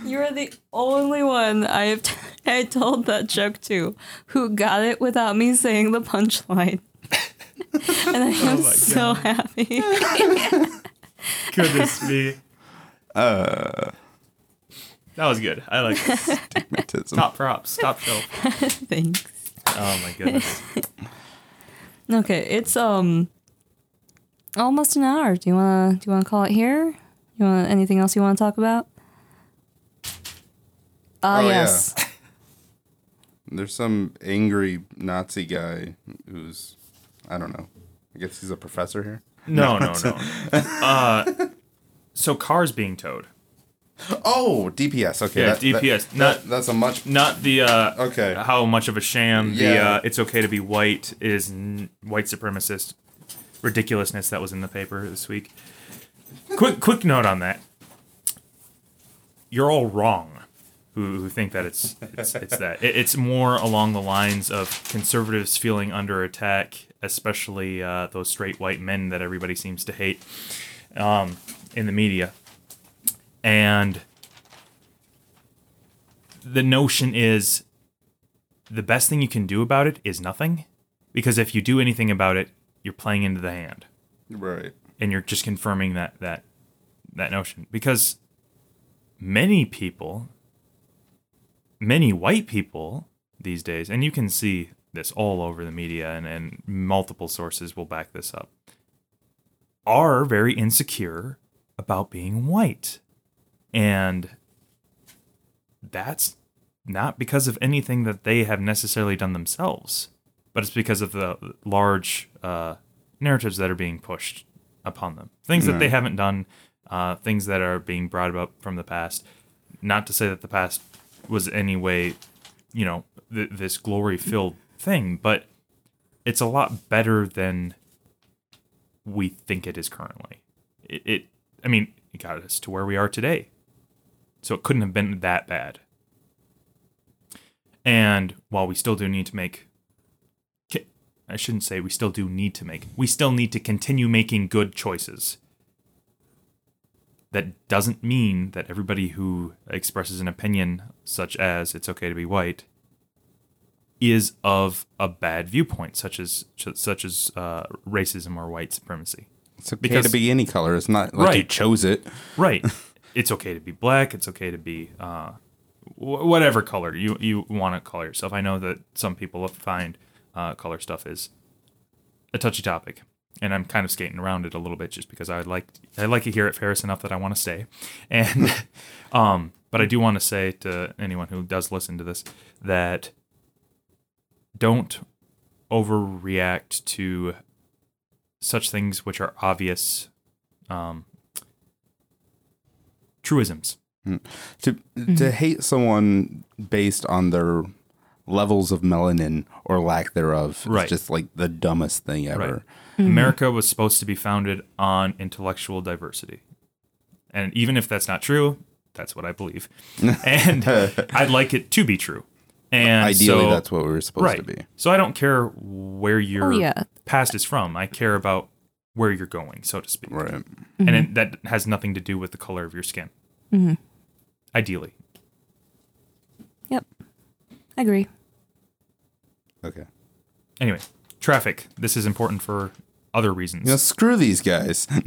You're the only one I have t- I told that joke to who got it without me saying the punchline. And I am my so happy. [LAUGHS] Goodness me. Uh, that was good. I like it. stigmatism. Top props. Top shelf. [LAUGHS] Thanks. Oh my goodness. [LAUGHS] Okay, it's um almost an hour. Do you wanna do you wanna call it here? You want anything else you want to talk about? Ah, Oh, yeah. yes. There's some angry Nazi guy who's I don't know. I guess he's a professor here. No, no, no. [LAUGHS] Uh, so cars being towed. Oh, DPS. Okay, Yeah, that- DPS, that- not- that's a much. Not the uh, Okay. how much of a sham the Yeah. uh, it's okay to be white is n- white supremacist ridiculousness that was in the paper this week. Quick quick note on that. You're all wrong. Who, who think that it's it's, it's that it, it's more along the lines of conservatives feeling under attack, especially uh, those straight white men that everybody seems to hate um, in the media, and the notion is the best thing you can do about it is nothing because if you do anything about it you're playing into the hand. Right. and you're just confirming that that that notion. Because many people many white people these days and you can see this all over the media and, and multiple sources will back this up are very insecure about being white and that's not because of anything that they have necessarily done themselves, but it's because of the large uh, narratives that are being pushed upon them. Things that they haven't done, uh, things that are being brought up from the past. Not to say that the past was any way, you know, th- this glory filled thing, but it's a lot better than we think it is currently. It, it I mean, it got us to where we are today. So it couldn't have been that bad. And while we still do need to make, I shouldn't say we still do need to make, we still need to continue making good choices. That doesn't mean that everybody who expresses an opinion, such as it's okay to be white, is of a bad viewpoint, such as such as uh, racism or white supremacy. It's okay Because- to be any color. It's not like you chose it. Right. [LAUGHS] it's okay to be black. It's okay to be uh, wh- whatever color you you want to call yourself. I know that some people find uh, color stuff is a touchy topic, and I'm kind of skating around it a little bit just because I like I like it here at Ferris enough that I want to stay, and [LAUGHS] um, but I do want to say to anyone who does listen to this that don't overreact to such things which are obvious um, truisms. Hmm. To to mm-hmm. hate someone based on their levels of melanin or lack thereof Right. is just like the dumbest thing ever. Mm-hmm. America was supposed to be founded on intellectual diversity. And even if that's not true, that's what I believe. [LAUGHS] And I'd like it to be true. And Ideally, so- that's what we were supposed right. to be. So I don't care where your Oh, yeah. past is from. I care about where you're going, so to speak. Right. And it, that has nothing to do with the color of your skin. Mm-hmm. Ideally. Yep. I agree. Okay. Anyway, traffic. This is important for other reasons. You know, screw these guys. [LAUGHS] [LAUGHS]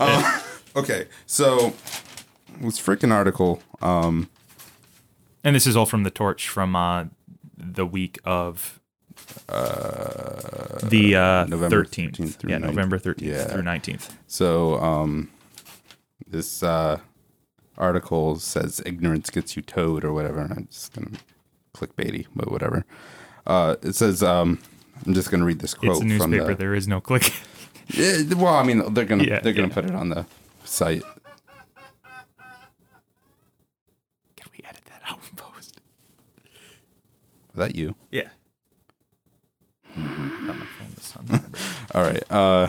Uh, okay, so this freaking article. Um, And this is all from the torch from uh, the week of the uh, November 13th. 13th through yeah, 19th. November 13th Yeah. through 19th. so um, this uh, article says ignorance gets you towed or whatever. And I'm just gonna clickbaity, but whatever. Uh, it says um, I'm just gonna read this quote It's a from newspaper. the. There is no click. [LAUGHS] Yeah, well, I mean, they're gonna Yeah, they're gonna yeah. put it on the site. Is that you? Yeah. Got my phone this [LAUGHS] time. All right. Uh,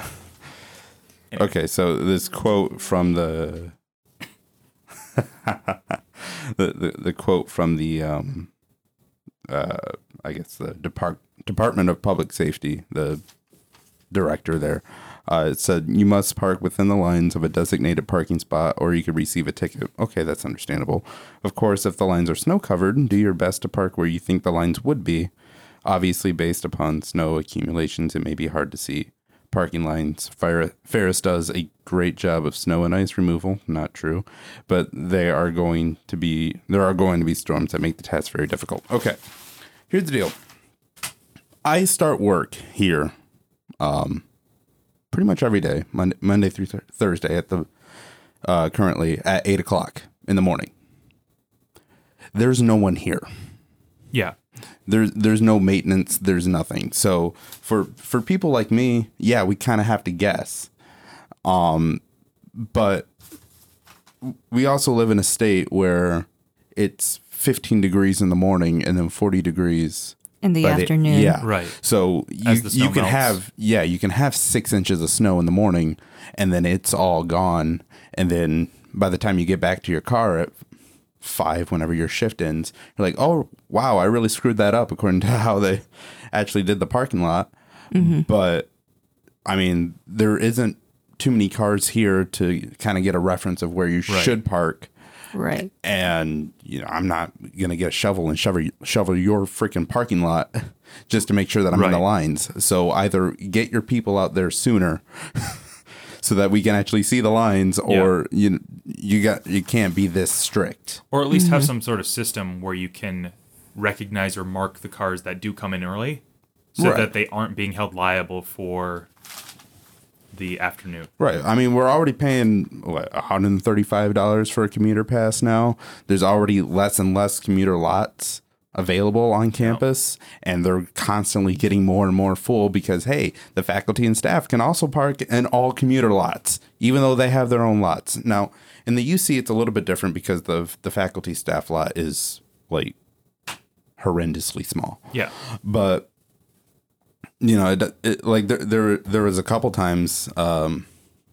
okay, so this quote from the [LAUGHS] the, the the quote from the um, uh, I guess the Depart- Department of Public Safety, the director there. Uh, it said you must park within the lines of a designated parking spot, or you could receive a ticket. Okay, that's understandable. Of course, if the lines are snow covered, do your best to park where you think the lines would be. Obviously, based upon snow accumulations, it may be hard to see parking lines. Ferris does a great job of snow and ice removal. Not true, but they are going to be there are going to be storms that make the task very difficult. Okay, here's the deal. I start work here, um, pretty much every day, Monday, Monday through th- Thursday at the uh, currently at eight o'clock in the morning. There's no one here yeah. there's there's no maintenance there's nothing so for for people like me yeah we kind of have to guess um but we also live in a state where it's 15 degrees in the morning and then 40 degrees In the by afternoon. yeah Right. so you, As the snow you can melts. have yeah you can have six inches of snow in the morning and then it's all gone and then by the time you get back to your car at five whenever your shift ends you're like oh wow i really screwed that up according to [LAUGHS] how they actually did the parking lot mm-hmm. but i mean there isn't too many cars here to kind of get a reference of where you Right. should park Right. and you know i'm not gonna get a shovel and shovel shovel your freaking parking lot [LAUGHS] just to make sure that i'm in the lines. So either get your people out there sooner [LAUGHS] so that we can actually see the lines or you you got you can't be this strict. Or at least have mm-hmm. some sort of system where you can recognize or mark the cars that do come in early so Right. that they aren't being held liable for the afternoon. right. I mean we're already paying what $135 for a commuter pass now. There's already less and less commuter lots available on campus and they're constantly getting more and more full because hey the faculty and staff can also park in all commuter lots even though they have their own lots. Now in the uc it's a little bit different because the the faculty staff lot is like horrendously small. Yeah. but you know, it, it, like there, there, there was a couple times um,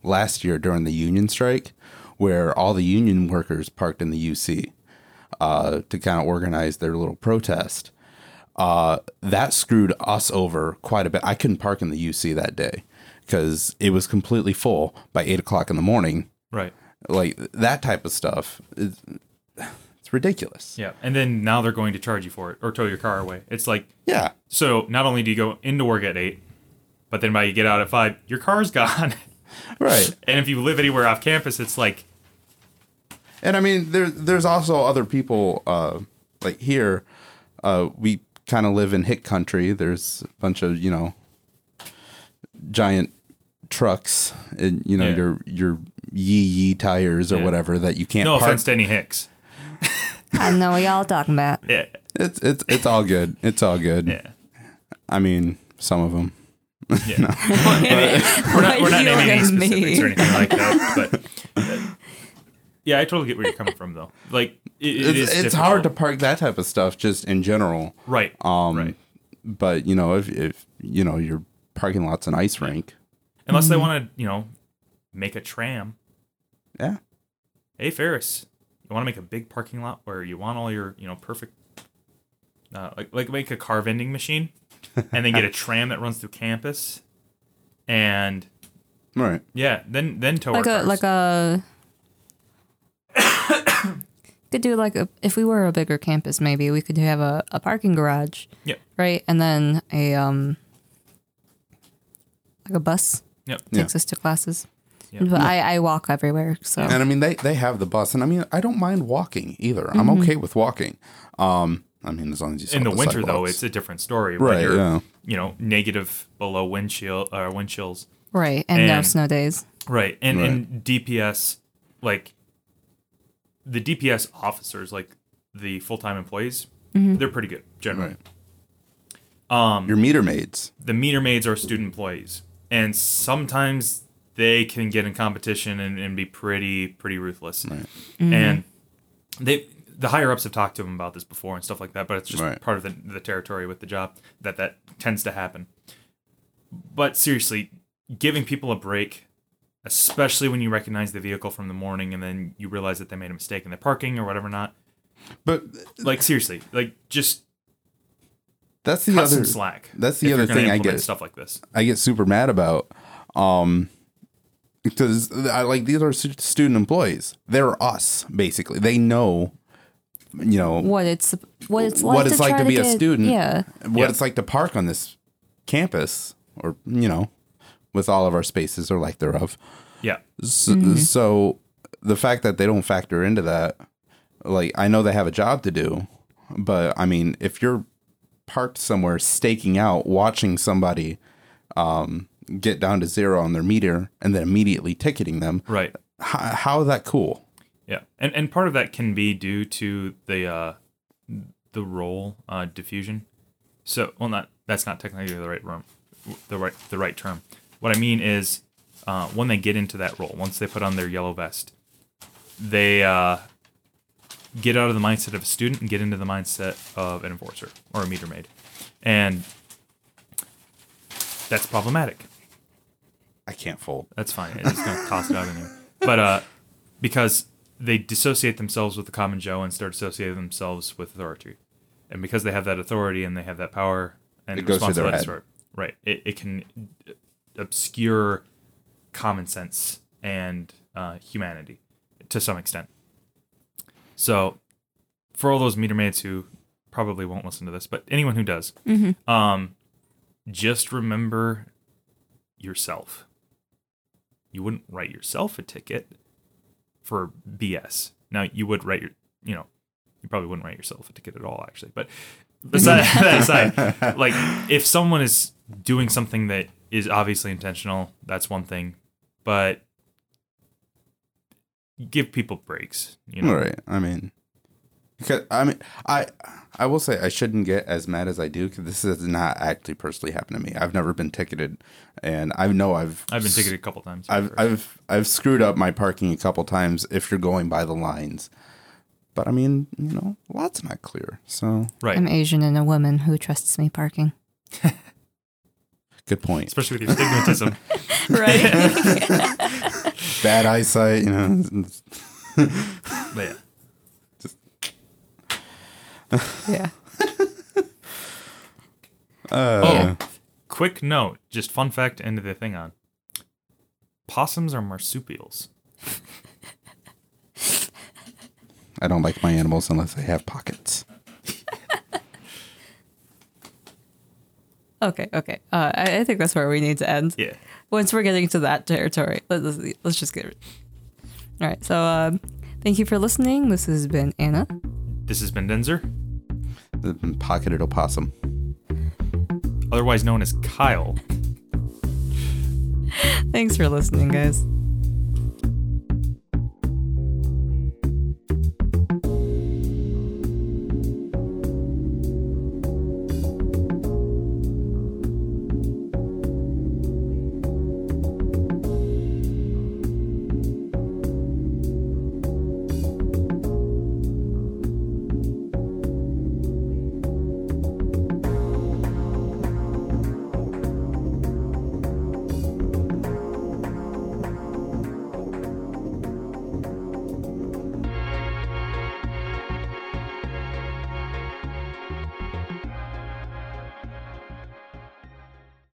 last year during the union strike where all the union workers parked in the UC uh, to kind of organize their little protest. Uh, that screwed us over quite a bit. I couldn't park in the UC that day because it was completely full by eight o'clock in the morning. Right. Like that type of stuff, is, it's ridiculous. Yeah. And then now they're going to charge you for it or tow your car away. It's like Yeah, so not only do you go into work at eight, but then by you get out at five, your car's [LAUGHS] gone. right. and if you live anywhere off campus, it's like And I mean, there there's also other people uh, like here. Uh, we kind of live in hick country. There's a bunch of you know giant trucks and you know Yeah. your your yee yee tires or Yeah. whatever that you can't no park. offense to any Hicks. [LAUGHS] I don't know what y'all talking about. Yeah. It's it's it's all good. It's all good. Yeah. I mean, some of them. Yeah. [LAUGHS] we're not, we're not [LAUGHS] naming any specifics me. or anything like that. But uh, yeah, I totally get where you're coming from, though. Like it, it is. It's, it's hard to park that type of stuff just in general. right. Um, right. But you know, if if you know your parking lot's an ice rink, Unless they want to, you know, make a tram. yeah, Hey, Ferris, you want to make a big parking lot where you want all your, you know, perfect, uh, like like make a car vending machine, [LAUGHS] and then get a tram that runs through campus, and right. yeah, then then tow Like our a cars. like a [COUGHS] could do like a, if we were a bigger campus, maybe we could have a, a parking garage, yeah right, and then a um like a bus Yep. takes us to classes. Yeah. But I, I walk everywhere, so And I mean, they they have the bus, and I mean, I don't mind walking either. I'm Mm-hmm. okay with walking. Um, I mean, as long as you In saw the winter though, it's a different story. when Right, you're, yeah. You know, negative below windshield chill or wind chills. right, and, no And- snow days. Right. And Right. and DPS like the DPS officers, like the full time employees, they're pretty good generally. Right. your meter maids. The meter maids are student employees. And sometimes they can get in competition and, and be pretty pretty ruthless. And they the higher ups have talked to them about this before and stuff like that, but it's just Right. part of the, the territory with the job that that tends to happen. But seriously, giving people a break, especially when you recognize the vehicle from the morning and then you realize that they made a mistake in their parking or whatever not. But Like seriously, like just that's the cut other some slack. that's the other thing I get- stuff like this. I get super mad about. Um, because I like these are student employees. They're us basically. They know, you know, What it's what it's like what to it's like to be a get- student. Yeah, what Yeah. it's like to park on this campus, or you know, with all of our spaces or lack thereof. Yeah. So, so the fact that they don't factor into that, like I know they have a job to do, but I mean, if you're parked somewhere staking out, watching somebody um, get down to zero on their meter and then immediately ticketing them, Right. how, how is that cool? Yeah, and and part of that can be due to the uh, the role uh, diffusion. So, well, not that's not technically the right room, the right the right term. What I mean is, uh, when they get into that role, once they put on their yellow vest, they uh, get out of the mindset of a student and get into the mindset of an enforcer or a meter maid, and that's problematic. I can't fold. That's fine. It's just gonna toss it out anyway. But uh, because they dissociate themselves with the common Joe and start associating themselves with authority, and because they have that authority and they have that power and It goes through their responsibility, for right? It, it can obscure common sense and uh, humanity to some extent. So, for all those meter maids who probably won't listen to this, but anyone who does, um, just remember yourself. You wouldn't write yourself a ticket for BS. Now you would write your, you know, you probably wouldn't write yourself a ticket at all, actually. But besides [LAUGHS] that aside, [LAUGHS] like if someone is doing something that is obviously intentional, that's one thing. But give people breaks. You know, Right. I mean, because I mean, I I will say I shouldn't get as mad as I do because this has not actually personally happened to me. I've never been ticketed, and I know I've I've been ticketed a couple times. I've I've I've screwed up my parking a couple times if you're going by the lines. But I mean, you know, a lot's not clear. So right, I'm Asian and a woman who trusts me parking. [LAUGHS] good point. especially with your stigmatism. [LAUGHS] Right. [LAUGHS] Bad eyesight, you know. but yeah. Yeah. [LAUGHS] Oh, quick note, just fun fact to end the thing on. Possums are marsupials. I don't like my animals unless they have pockets. [LAUGHS] Okay. Okay. Uh, I, I think that's where we need to end. Yeah. Once we're getting to that territory, let's let's, let's just get it. All right. So, um, thank you for listening. This has been Anna. This has been Denzer, The pocketed opossum. otherwise known as Kyle. Thanks for listening, guys.